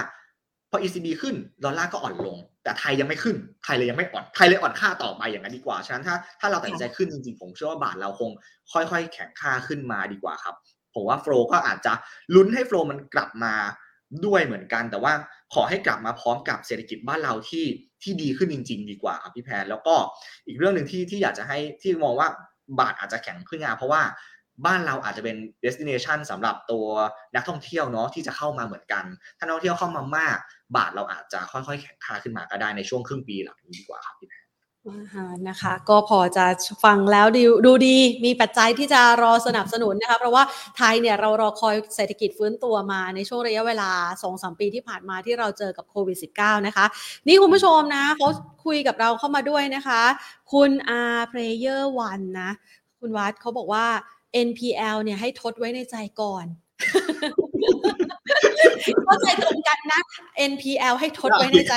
พอ ECB ขึ้นดอลลาร์ก็อ่อนลง แต่ไทยยังไม่ขึ้นไทยเลยยังไม่อ่อนไทยเลยอ่อนค่าต่อไปอย่างนั้นดีกว่า ฉะนั้นถ้าถ้าเราตัดสินใจขึ้นจริงๆผมเชื่อว่าบาทเราคง ค่อยๆ แข็งค่าขึ้นมาดีกว่าครับ ผมว่าโฟลก็อาจจะลุ้นให้โฟลมันกลับมาด้วยเหมือนกัน แต่ว่าขอให้กลับมาพร้อมกับเศรษฐกิจบ้านเราที่ที่ดีขึ้นจริง ๆ ดีกว่าครับพี่แพนแล้วก็อีกเรื่องหนึ่งที่ที่อยากจะให้ที่มองว่าบาทอาจจะแข็งขึ้นงาเพราะว่าบ้านเราอาจจะเป็น destination สำหรับตัวนักท่องเที่ยวเนาะที่จะเข้ามาเหมือนกัน ถ้านักท่องเที่ยวเข้ามามาก บาทเราอาจจะค่อยๆ แข็งค่าขึ้นมาก็ได้ในช่วงครึ่งปีหลังนี้ดีกว่าครับพี่แพน นะคะก็พอจะฟังแล้วดูดูดีมีปัจจัยที่จะรอสนับสนุนนะคะเพราะว่าไทยเนี่ยเรารอคอยเศรษฐกิจฟื้นตัวมาในช่วงระยะเวลา2อสปีที่ผ่านมาที่เราเจอกับโควิด -19 นะคะ นี่คุณผู้ชมนะเขาคุยกับเราเข้ามาด้วยนะคะ คุณ R Player One นะ คุณวัดเขาบอกว่า NPL เนี่ยให้ทดไว้ในใจก่อนเข้าใจตรงกันนะ NPL ให้ทดไว้ในใจ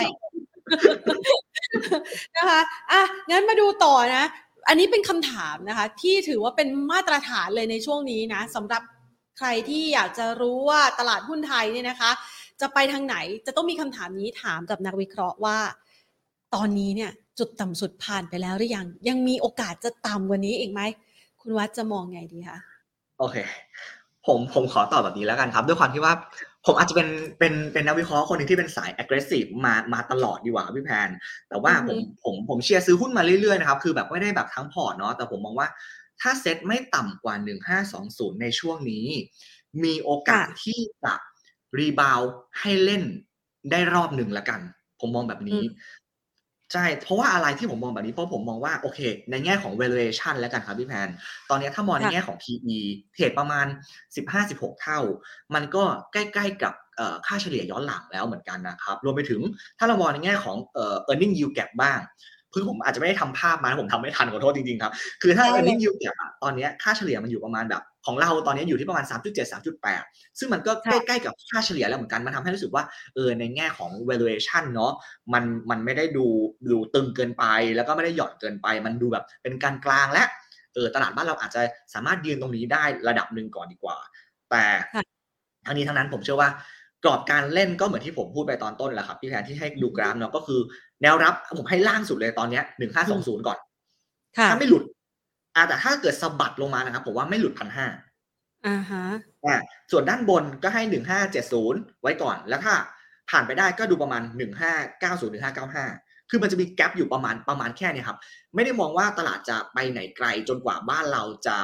นะคะอะงั้นมาดูต่อนะ อันนี้เป็นคำถามนะคะ ที่ถือว่าเป็นมาตรฐานเลยในช่วงนี้นะสำหรับใครที่อยากจะรู้ว่าตลาดหุ้นไทยเนี่ยนะคะ จะไปทางไหนจะต้องมีคำถามนี้ถามกับนักวิเคราะห์ว่า ตอนนี้เนี่ย จุดต่ำสุดผ่านไปแล้วหรือยัง ยังมีโอกาสจะต่ำกว่านี้อีกไหม คุณวัดจะมองไงดีคะโอเค ผมผมขอตอบแบบนี้แล้วกันครับ ด้วยความที่ว่า ผมอาจจะเป็นเป็นเป็นนักวิเคราะห์คนหนึ่งที่เป็นสาย aggressive มามาตลอดดีกว่าพี่แพน แต่ว่าผมผมผมเชียร์ซื้อหุ้นมาเรื่อยๆนะครับ คือแบบไม่ได้แบบทั้ง port เนาะแต่ผมมองว่าถ้าเซ็ตไม่ต่ำกว่า 1520 ในช่วงนี้ มีโอกาสที่จะ rebound ให้เล่นได้รอบหนึ่งละกัน ผมมองแบบนี้ ใช่ เพราะว่าอะไรที่ผมมองแบบนี้ เพราะผมมองว่าโอเค ในแง่ของ valuation แล้วกันครับพี่แพน ตอนนี้ถ้ามองในแง่ของ PE trade ประมาณ 15-16 เท่า มันก็ใกล้ๆกับค่าเฉลี่ยย้อนหลังแล้วเหมือนกันนะครับ รวมไปถึงถ้าเรามองในแง่ของ earning yield gap บ้าง คือผมอาจจะไม่ได้ทำภาพมาผมทำไม่ทันขอโทษจริงๆครับ คือถ้า earning yield gap ตอนนี้ค่าเฉลี่ยมันอยู่ประมาณแบบ ของเราตอนนี้อยู่ที่ประมาณ 3.7 3.8 ซึ่งมันก็ใกล้ๆกับค่าเฉลี่ยแล้วเหมือนกัน มันทำให้รู้สึกว่าเออในแง่ของ valuation เนาะมันมันไม่ได้ดูดูตึงเกินไป แล้วก็ไม่ได้หย่อนเกินไป มันดูแบบเป็นกลางกลางและเออตลาดบ้านเราอาจจะสามารถยืนตรงนี้ได้ระดับหนึ่งก่อนดีกว่า แต่ทั้งนี้ทั้งนั้นผมเชื่อว่า กรอบการเล่นก็เหมือนที่ผมพูดไปตอนต้นแหละครับพี่แทนที่ให้ดูกราฟเนาะก็คือแนวรับผมให้ล่างสุดเลยตอนเนี้ยหนึ่งห้าสองศูนย์ก่อนถ้าไม่หลุดอ่าแต่ถ้าเกิดสะบัดลงมานะครับผมว่าไม่หลุดพันห้าอ่าฮะอ่าส่วนด้านบนก็ให้หนึ่งห้าเจ็ดศูนย์ไว้ก่อน แล้วถ้าผ่านไปได้ก็ดูประมาณหนึ่งห้าเก้าศูนย์หนึ่งห้าเก้าห้าคือมันจะมีแกลบอยู่ประมาณประมาณแค่นี้ครับ ไม่ได้มองว่าตลาดจะไปไหนไกลจนกว่าบ้านเราจะ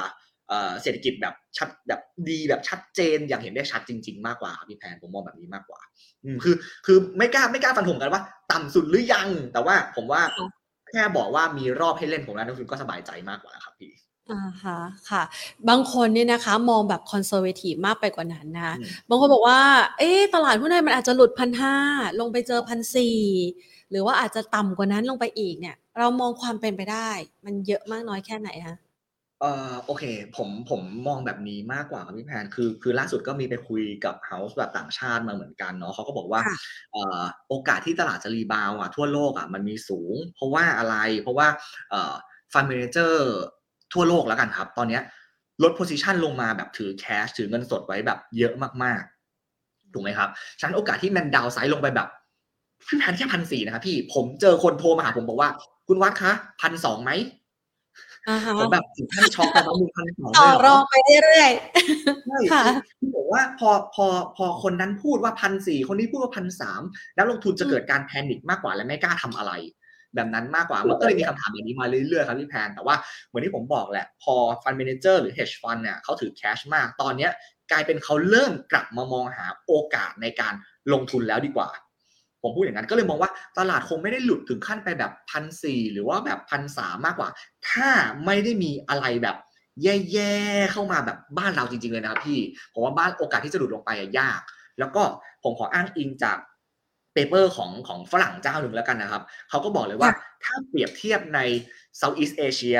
เศรษฐกิจแบบชัดแบบดีแบบชัดเจนอย่างเห็นได้ชัดจริง ๆ มากกว่าครับพี่แพนผมมองแบบนี้มากกว่าอืมคือคือไม่กล้าไม่กล้าฟันธงกันว่า ต่ำสุดหรือยัง แต่ว่าผมว่าแค่บอกว่ามีรอบให้เล่นผมแล้วนักลงทุนก็สบายใจมากกว่าครับพี่อ่าฮะค่ะ บางคนเนี่ยนะคะมองแบบคอนเซอร์เวทีฟมากไปกว่านั้นนะบางคนบอกว่า เอ๊ตลาดหุ้นไทยมันอาจจะหลุดพันห้าลงไปเจอพันสี่หรือว่าอาจจะต่ำกว่านั้นลงไปอีกเนี่ย เรามองความเป็นไปได้ มันเยอะมากน้อยแค่ไหนคะ เอ่อโอเค ผมผมมองแบบนี้มากกว่าครับพี่แพนคือ คือล่าสุดก็มีไปคุยกับ house แบบต่างชาติมาเหมือนกันเนาะเขาก็บอกว่าเอ่อโอกาสที่ตลาดจะ rebound อะทั่วโลกอะมันมีสูง เพราะว่าอะไร เพราะว่าเอ่อ fund manager ทั่วโลกแล้วกันครับ ตอนเนี้ยลด position ลงมาแบบถือ cash ถือเงินสดไว้แบบเยอะมากๆ ถูกไหมครับ ฉะนั้นโอกาสที่มัน downside ลงไปแบบพี่แพนแค่พันสี่นะครับพี่ผมเจอคนโทรมาหาผมบอกว่า คุณวัดคะพันสองไหม ผมแบบถึงขั้นช็อกไปว่ามึงพันสองต่อรอลงไปเรื่อยๆใช่ที่บอกว่าพอพอพอคนนั้นพูดว่าพันสี่คนนี้พูดว่าพันสามแล้วลงทุนจะเกิดการ panic มากกว่าและไม่กล้าทำอะไร แบบนั้นมากกว่ามันก็เลยมีคำถามแบบนี้มาเรื่อยๆครับพี่แพนแต่ว่าเหมือนที่ผมบอกแหละ พอ fund manager หรือ hedge fund เนี่ยเขาถือ cash มากตอนเนี้ยกลายเป็นเขาเริ่มกลับมามองหาโอกาสในการลงทุนแล้วดีกว่า ผมพูดอย่างนั้นก็เลยมองว่าตลาดคงไม่ได้หลุดถึงขั้นไปแบบพันสี่หรือว่าแบบพันสามมากกว่า ถ้าไม่ได้มีอะไรแบบแย่ๆเข้ามาแบบบ้านเราจริง ๆเลยนะครับพี่ผมว่าบ้านโอกาสที่จะหลุดลงไปยาก แล้วก็ผมขออ้างอิงจากเปเปอร์ของของฝรั่งเจ้าหนึ่งแล้วกันนะครับเขาก็บอกเลยว่าถ้าเปรียบเทียบใน Southeast Asia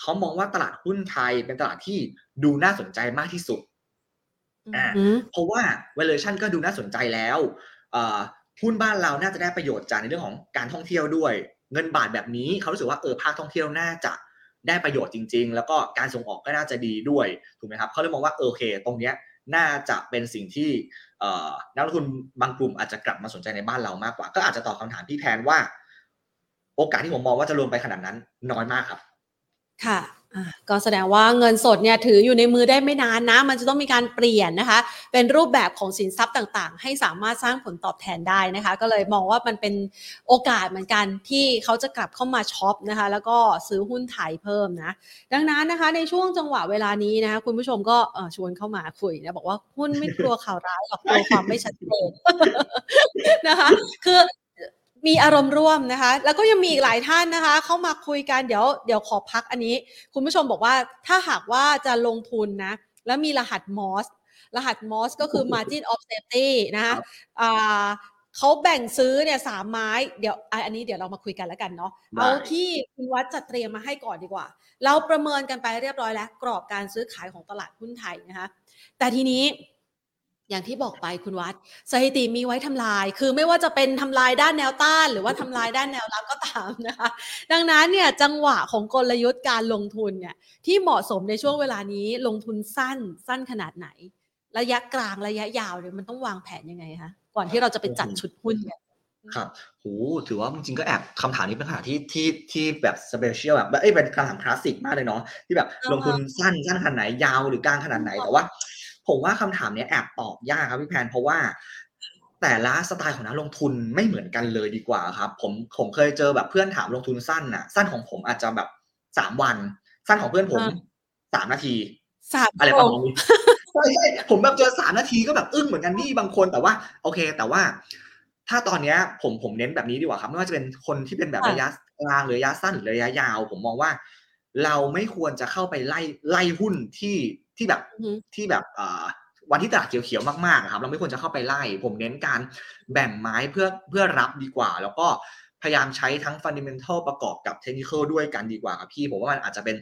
เขามองว่าตลาดหุ้นไทยเป็นตลาดที่ดูน่าสนใจมากที่สุดอ่าเพราะว่า valuation ก็ดูน่าสนใจแล้ว หุ้นบ้านเราน่าจะได้ประโยชน์จากในเรื่องของการท่องเที่ยวด้วย เงินบาทแบบนี้เขารู้สึกว่าเออภาคท่องเที่ยวน่าจะได้ประโยชน์จริง ๆ แล้วก็การส่งออกก็น่าจะดีด้วยถูกไหมครับเขาเลยมองว่าโอเค ตรงเนี้ยน่าจะเป็นสิ่งที่นักลงทุนบางกลุ่มอาจจะกลับมาสนใจในบ้านเรามากกว่า ก็อาจจะตอบคาถามพี่แพนว่า โอกาสที่ผมมองว่าจะรวมไปขนาดนั้นน้อยมากครับ ค่ะ ก็แสดงว่าเงินสดเนี่ยถืออยู่ในมือได้ไม่นานนะ มันจะต้องมีการเปลี่ยนนะคะ เป็นรูปแบบของสินทรัพย์ต่างๆ ให้สามารถสร้างผลตอบแทนได้นะคะ ก็เลยมองว่ามันเป็นโอกาสเหมือนกันที่เขาจะกลับเข้ามาช็อปนะคะ แล้วก็ซื้อหุ้นไทยเพิ่มนะ ดังนั้นนะคะในช่วงจังหวะเวลานี้นะคะคุณผู้ชมก็ชวนเข้ามาคุยนะบอกว่าหุ้นไม่กลัวข่าวร้ายหรอกกลัวความไม่ชัดเจนนะคะ คือ มีอารมณ์ร่วมนะคะ แล้วก็ยังมีอีกหลายท่านนะคะ เข้ามาคุยกันเดี๋ยวเดี๋ยวขอพักอันนี้ คุณผู้ชมบอกว่าถ้าหากว่าจะลงทุนนะ แล้วมีรหัสมอสรหัสมอสก็คือ margin of safety นะคะเขาแบ่งซื้อเนี่ยสามไม้เดี๋ยวอันนี้เดี๋ยวเรามาคุยกันแล้วกันเนาะเอาที่คุณวัดจัดเตรียมมาให้ก่อนดีกว่า เราประเมินกันไปเรียบร้อยแล้ว กรอบการซื้อขายของตลาดหุ้นไทยนะคะแต่ทีนี้ อย่างที่บอกไปคุณวัดสถิติมีไว้ทำลาย คือไม่ว่าจะเป็นทำลายด้านแนวต้าน หรือว่าทำลายด้านแนวรับก็ตามนะคะ ดังนั้นเนี่ยจังหวะของกลยุทธ์การลงทุนเนี่ยที่เหมาะสมในช่วงเวลานี้ลงทุนสั้นสั้นขนาดไหน ระยะกลางระยะยาวเนี่ยมันต้องวางแผนยังไงคะก่อนที่เราจะไปจัดชุดหุ้นเนี่ยครับโหถือว่าจริงๆก็แอบคำถามนี้เป็นคำถามที่ที่ที่แบบสเปเชียลแบบเอ้ยเป็นคำถามคลาสสิกมากเลยเนาะที่แบบลงทุนสั้นสั้นขนาดไหนยาวหรือกลางขนาดไหนแต่ว่า ผมว่าคำถามนี้แอบตอบยากครับพี่แพนเพราะว่าแต่ละสไตล์ของนักลงทุนไม่เหมือนกันเลยดีกว่าครับ ผมผมเคยเจอแบบเพื่อนถามลงทุนสั้นน่ะ สั้นของผมอาจจะแบบสามวัน สั้นของเพื่อนผมสามนาทีอะไรประมาณนี้ใช่ใช่ผมแบบเจอสามนาทีก็แบบอึ้งเหมือนกันนี่บางคนแต่ว่า โอเค แต่ว่า ถ้าตอนเนี้ย ผมผมเน้นแบบนี้ดีกว่าครับ ไม่ว่าจะเป็นคนที่เป็นแบบระยะกลางหรือระยะสั้นหรือระยะยาว ผมมองว่า เราไม่ควรจะเข้าไปไล่ไล่หุ้นที่ ที่แบบที่แบบวันที่ตลาดเขียวๆมากๆครับ เราไม่ควรจะเข้าไปไล่ ผมเน้นการแบ่งไม้เพื่อเพื่อรับดีกว่า แล้วก็พยายามใช้ทั้งฟันดิเมนทัลประกอบกับเทคนิคด้วยกันดีกว่าครับพี่ ผมว่ามันอาจจะเป็น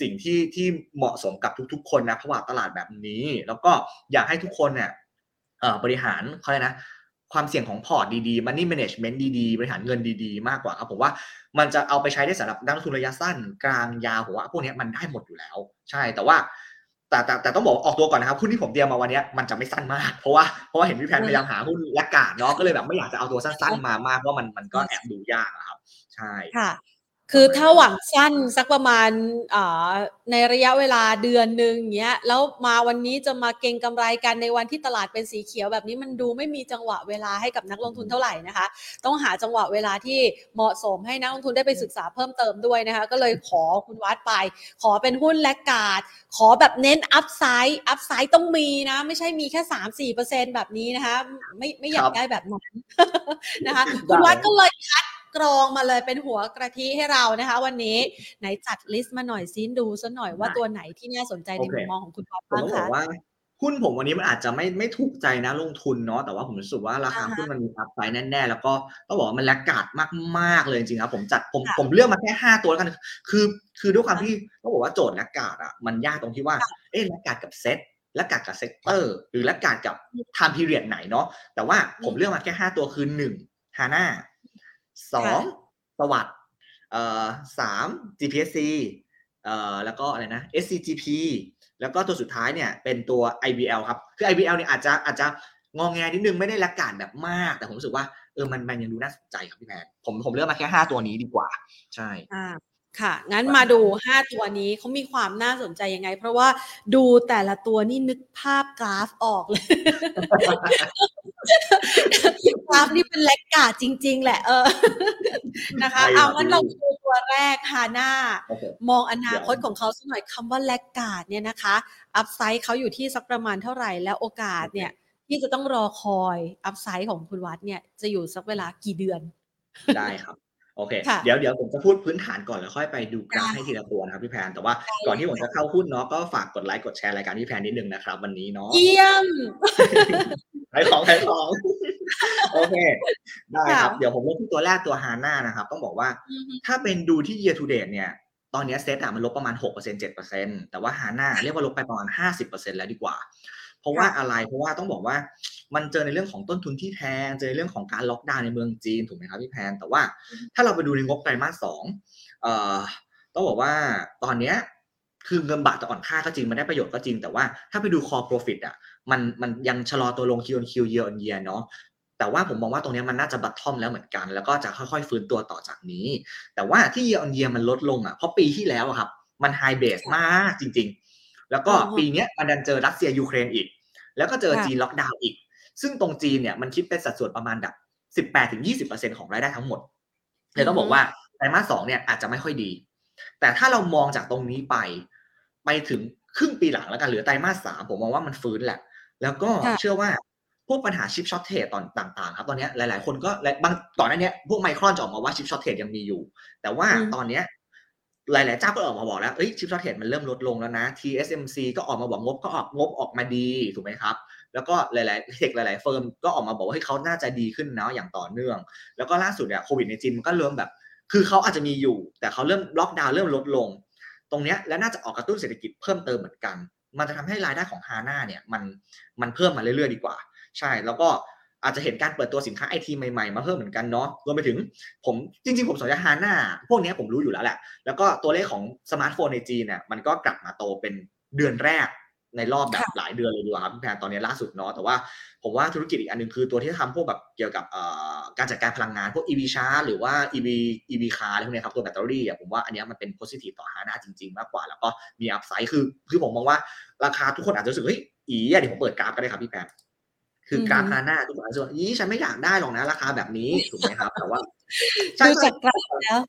สิ่งที่ที่เหมาะสมกับทุก ๆ คนนะเพราะว่าตลาดแบบนี้ แล้วก็อยากให้ทุกคนเนี่ยบริหารเขาเลยนะความเสี่ยงของพอร์ตดีๆ money management ดีๆ บริหารเงินดีๆ มากกว่าครับผมว่ามันจะเอาไปใช้ได้สำหรับนักลงทุนระยะสั้นกลางยาวผมว่าพวกนี้มันได้หมดอยู่แล้ว ใช่แต่ว่า แต่แต่แต่ต้องบอกออกตัวก่อนนะครับหุ้นที่ผมเตรียมมาวันนี้มันจะไม่สั้นมากเพราะว่าเพราะว่าเห็นพี่แพนพยายามหาหุ้นและกาดเนาะก็เลยแบบไม่อยากจะเอาตัวสั้นๆมามากว่ามันมันก็แอบดูยากครับ ใช่ค่ะ คือถ้าหวังสั้นสักประมาณในระยะเวลาเดือนหนึ่งเงี้ยแล้วมาวันนี้จะมาเก็งกำไรกันในวันที่ตลาดเป็นสีเขียวแบบนี้มันดูไม่มีจังหวะเวลาให้กับนักลงทุนเท่าไหร่นะคะ ต้องหาจังหวะเวลาที่เหมาะสมให้นักลงทุนได้ไปศึกษาเพิ่มเติมด้วยนะคะ ก็เลยขอคุณวัดไป ขอเป็นหุ้น laggard ขอแบบเน้น upside upside ต้องมีนะ ไม่ใช่มีแค่สามสี่เปอร์เซ็นต์แบบนี้นะคะ ไม่ไม่อยากได้แบบนั้นนะคะ คุณวัดก็เลยคัด กรองมาเลยเป็นหัวกะทิให้เรานะคะ วันนี้ไหนจัด list มาหน่อยซิดูซะหน่อยว่าตัวไหนที่น่าสนใจในมุมมองของคุณพ่อบ้างคะว่าหุ้นผมวันนี้มันอาจจะไม่ไม่ถูกใจนักลงทุนเนาะแต่ว่าผมรู้สึกว่าราคาหุ้นมันมี upside แน่ๆ แล้วก็ต้องบอกว่ามัน laggard มากๆเลยจริงๆครับผมจัดผมผมเลือกมาแค่ห้าตัวแล้วกันคือคือด้วยความที่ต้องบอกว่าโจทย์ laggard อะมันยากตรงที่ว่าเอ๊ะ laggard กับ SET laggard กับ sector หรือ laggard กับ time period ไหนเนาะแต่ว่าผมเลือกมาแค่ห้าตัวคือหนึ่งฮาน่า สองประวัติเอ่อสาม GPSC เอ่อแล้วก็อะไรนะ SCGP แล้วก็ตัวสุดท้ายเนี่ยเป็นตัว IBL ครับ คือ IVL เนี่ยอาจจะอาจจะงองแงนิดนึงไม่ได้ละกาดแบบมาก แต่ผมรู้สึกว่าเออมันมันยังดูน่าสนใจครับพี่แพนผมผมเลือกมาแค่ 5 ตัวนี้ดีกว่า ใช่อ่าค่ะ งั้นมาดู 5 ตัวนี้เขามีความน่าสนใจยังไง เพราะว่าดูแต่ละตัวนี่นึกภาพกราฟออกเลย กราฟนี่เป็นแลกกาดจริง ๆ แหละเออนะคะ เอางั้นเราดูตัวแรกฮาน่ามองอนาคตของเขาสักหน่อยคำว่าแลกกาดเนี่ยนะคะอัพไซด์เขาอยู่ที่สักประมาณเท่าไหร่แล้วโอกาสเนี่ย ที่จะต้องรอคอยอัพไซด์ของคุณวัดเนี่ยจะอยู่สักเวลากี่เดือน ได้ครับ โอเค เดี๋ยวเดี๋ยวผมจะพูดพื้นฐานก่อนแล้วค่อยไปดูกราฟให้ทีละตัวนะครับพี่แพน แต่ว่าก่อนที่ผมจะเข้าหุ้นเนาะก็ฝากกดไลค์กดแชร์รายการพี่แพนนิดนึงนะครับ วันนี้เนาะ เยี่ยมขายของขายของ โอเค ได้ครับ เดี๋ยวผมเริ่มที่ตัวแรกตัวฮาน่านะครับ ต้องบอกว่า ถ้าเป็นดูที่ year to date เนี่ย ตอนนี้เซตอะมันลบประมาณ 6% 7%แต่ว่าฮาน่าเรียกว่าลบไปประมาณ 50%แล้วดีกว่า เพราะว่าอะไร เพราะว่าต้องบอกว่า มันเจอในเรื่องของต้นทุนที่แพงเจอในเรื่องของการล็อกดาวน์ในเมืองจีนถูกไหมครับพี่แพนแต่ว่าถ้าเราไปดูในงบไตรมาสสองเอ่อต้องบอกว่าตอนเนี้ยคือเงินบาทจะอ่อนค่าก็จริงมันได้ประโยชน์ก็จริง แต่ว่าถ้าไปดู core profit อะมันมันยังชะลอตัวลง Q on Q year on year เนาะแต่ว่าผมมองว่าตรงนี้มันน่าจะบัตทอมแล้วเหมือนกัน แล้วก็จะค่อยๆฟื้นตัวต่อจากนี้ แต่ว่าที่ year on year มันลดลงอะเพราะปีที่แล้วครับ มัน high base มากจริง ๆ แล้วก็ปีนี้มันดันเจอรัสเซียยูเครนอีก แล้วก็เจอจีนล็อกดาวน์อีก ซึ่งตรงจีนเนี่ยมันคิดเป็นสัดส่วนประมาณแบบ18-20%ของรายได้ทั้งหมดเลยต้องบอกว่าไตรมาสสองเนี่ยอาจจะไม่ค่อยดี แต่ถ้าเรามองจากตรงนี้ไป ไปถึงครึ่งปีหลังแล้วกันเหลือไตรมาสสามผมมองว่ามันฟื้นแหละ แล้วก็เชื่อว่าพวกปัญหา chip shortage ตอนต่าง ๆ ครับ ตอนนี้หลาย ๆ คนก็บางตอนนั้นเนี้ยพวกไมครอนจะออกมาว่า chip shortage ยังมีอยู่ แต่ว่าตอนเนี้ยหลาย ๆ เจ้าก็ออกมาบอกแล้วเอ้ย chip shortage มันเริ่มลดลงแล้วนะ TSMC ก็ออกมาบอกงบก็ออกงบออกมาดีถูกไหมครับ แล้วก็หลายๆ tech หลาย ๆ firm ก็ออกมาบอกว่าให้เขาน่าจะดีขึ้นนะอย่างต่อเนื่อง แล้วก็ล่าสุดเนี่ยโควิดในจีนมันก็เริ่มแบบ คือเขาอาจจะมีอยู่ แต่เขาเริ่มล็อกดาวน์เริ่มลดลง ตรงเนี้ยและน่าจะออกกระตุ้นเศรษฐกิจเพิ่มเติมเหมือนกัน มันจะทำให้รายได้ของฮาน่าเนี่ยมันมันเพิ่มมาเรื่อยๆดีกว่า ใช่แล้วก็อาจจะเห็นการเปิดตัวสินค้าไอทีใหม่ๆ มาเพิ่มเหมือนกันเนาะ รวมไปถึงผมจริงๆ ผมสนใจฮาน่าพวกนี้ผมรู้อยู่แล้วแหละ แล้วก็ตัวเลขของสมาร์ทโฟนในจีนเนี่ยมันก็กลับมาโตเป็นเดือนแรก ในรอบแบบหลายเดือนเลยดีกว่าครับพี่แพนตอนนี้ล่าสุดเนาะแต่ว่าผมว่าธุรกิจอีกอันนึงคือตัวที่ทำพวกแบบเกี่ยวกับการจัดการพลังงานพวก EV ชาร์หรือว่า EV EV คาร์อะไรพวกนี้ครับตัวแบตเตอรี่อะผมว่าอันนี้มันเป็น positive ต่อฮาน่าจริง ๆ มากกว่า แล้วก็มีอัพไซด์คือคือผมมองว่าราคาทุกคนอาจจะรู้สึกเฮ้ยอีอะเดี๋ยวผมเปิดกราฟก็ได้ครับพี่แพนคือกราฟฮาน่าทุกคนอาจจะว่าอีฉันไม่อยากได้หรอกนะราคาแบบนี้ถูกไหมครับแต่ว่าใช่จากกราฟแล้ว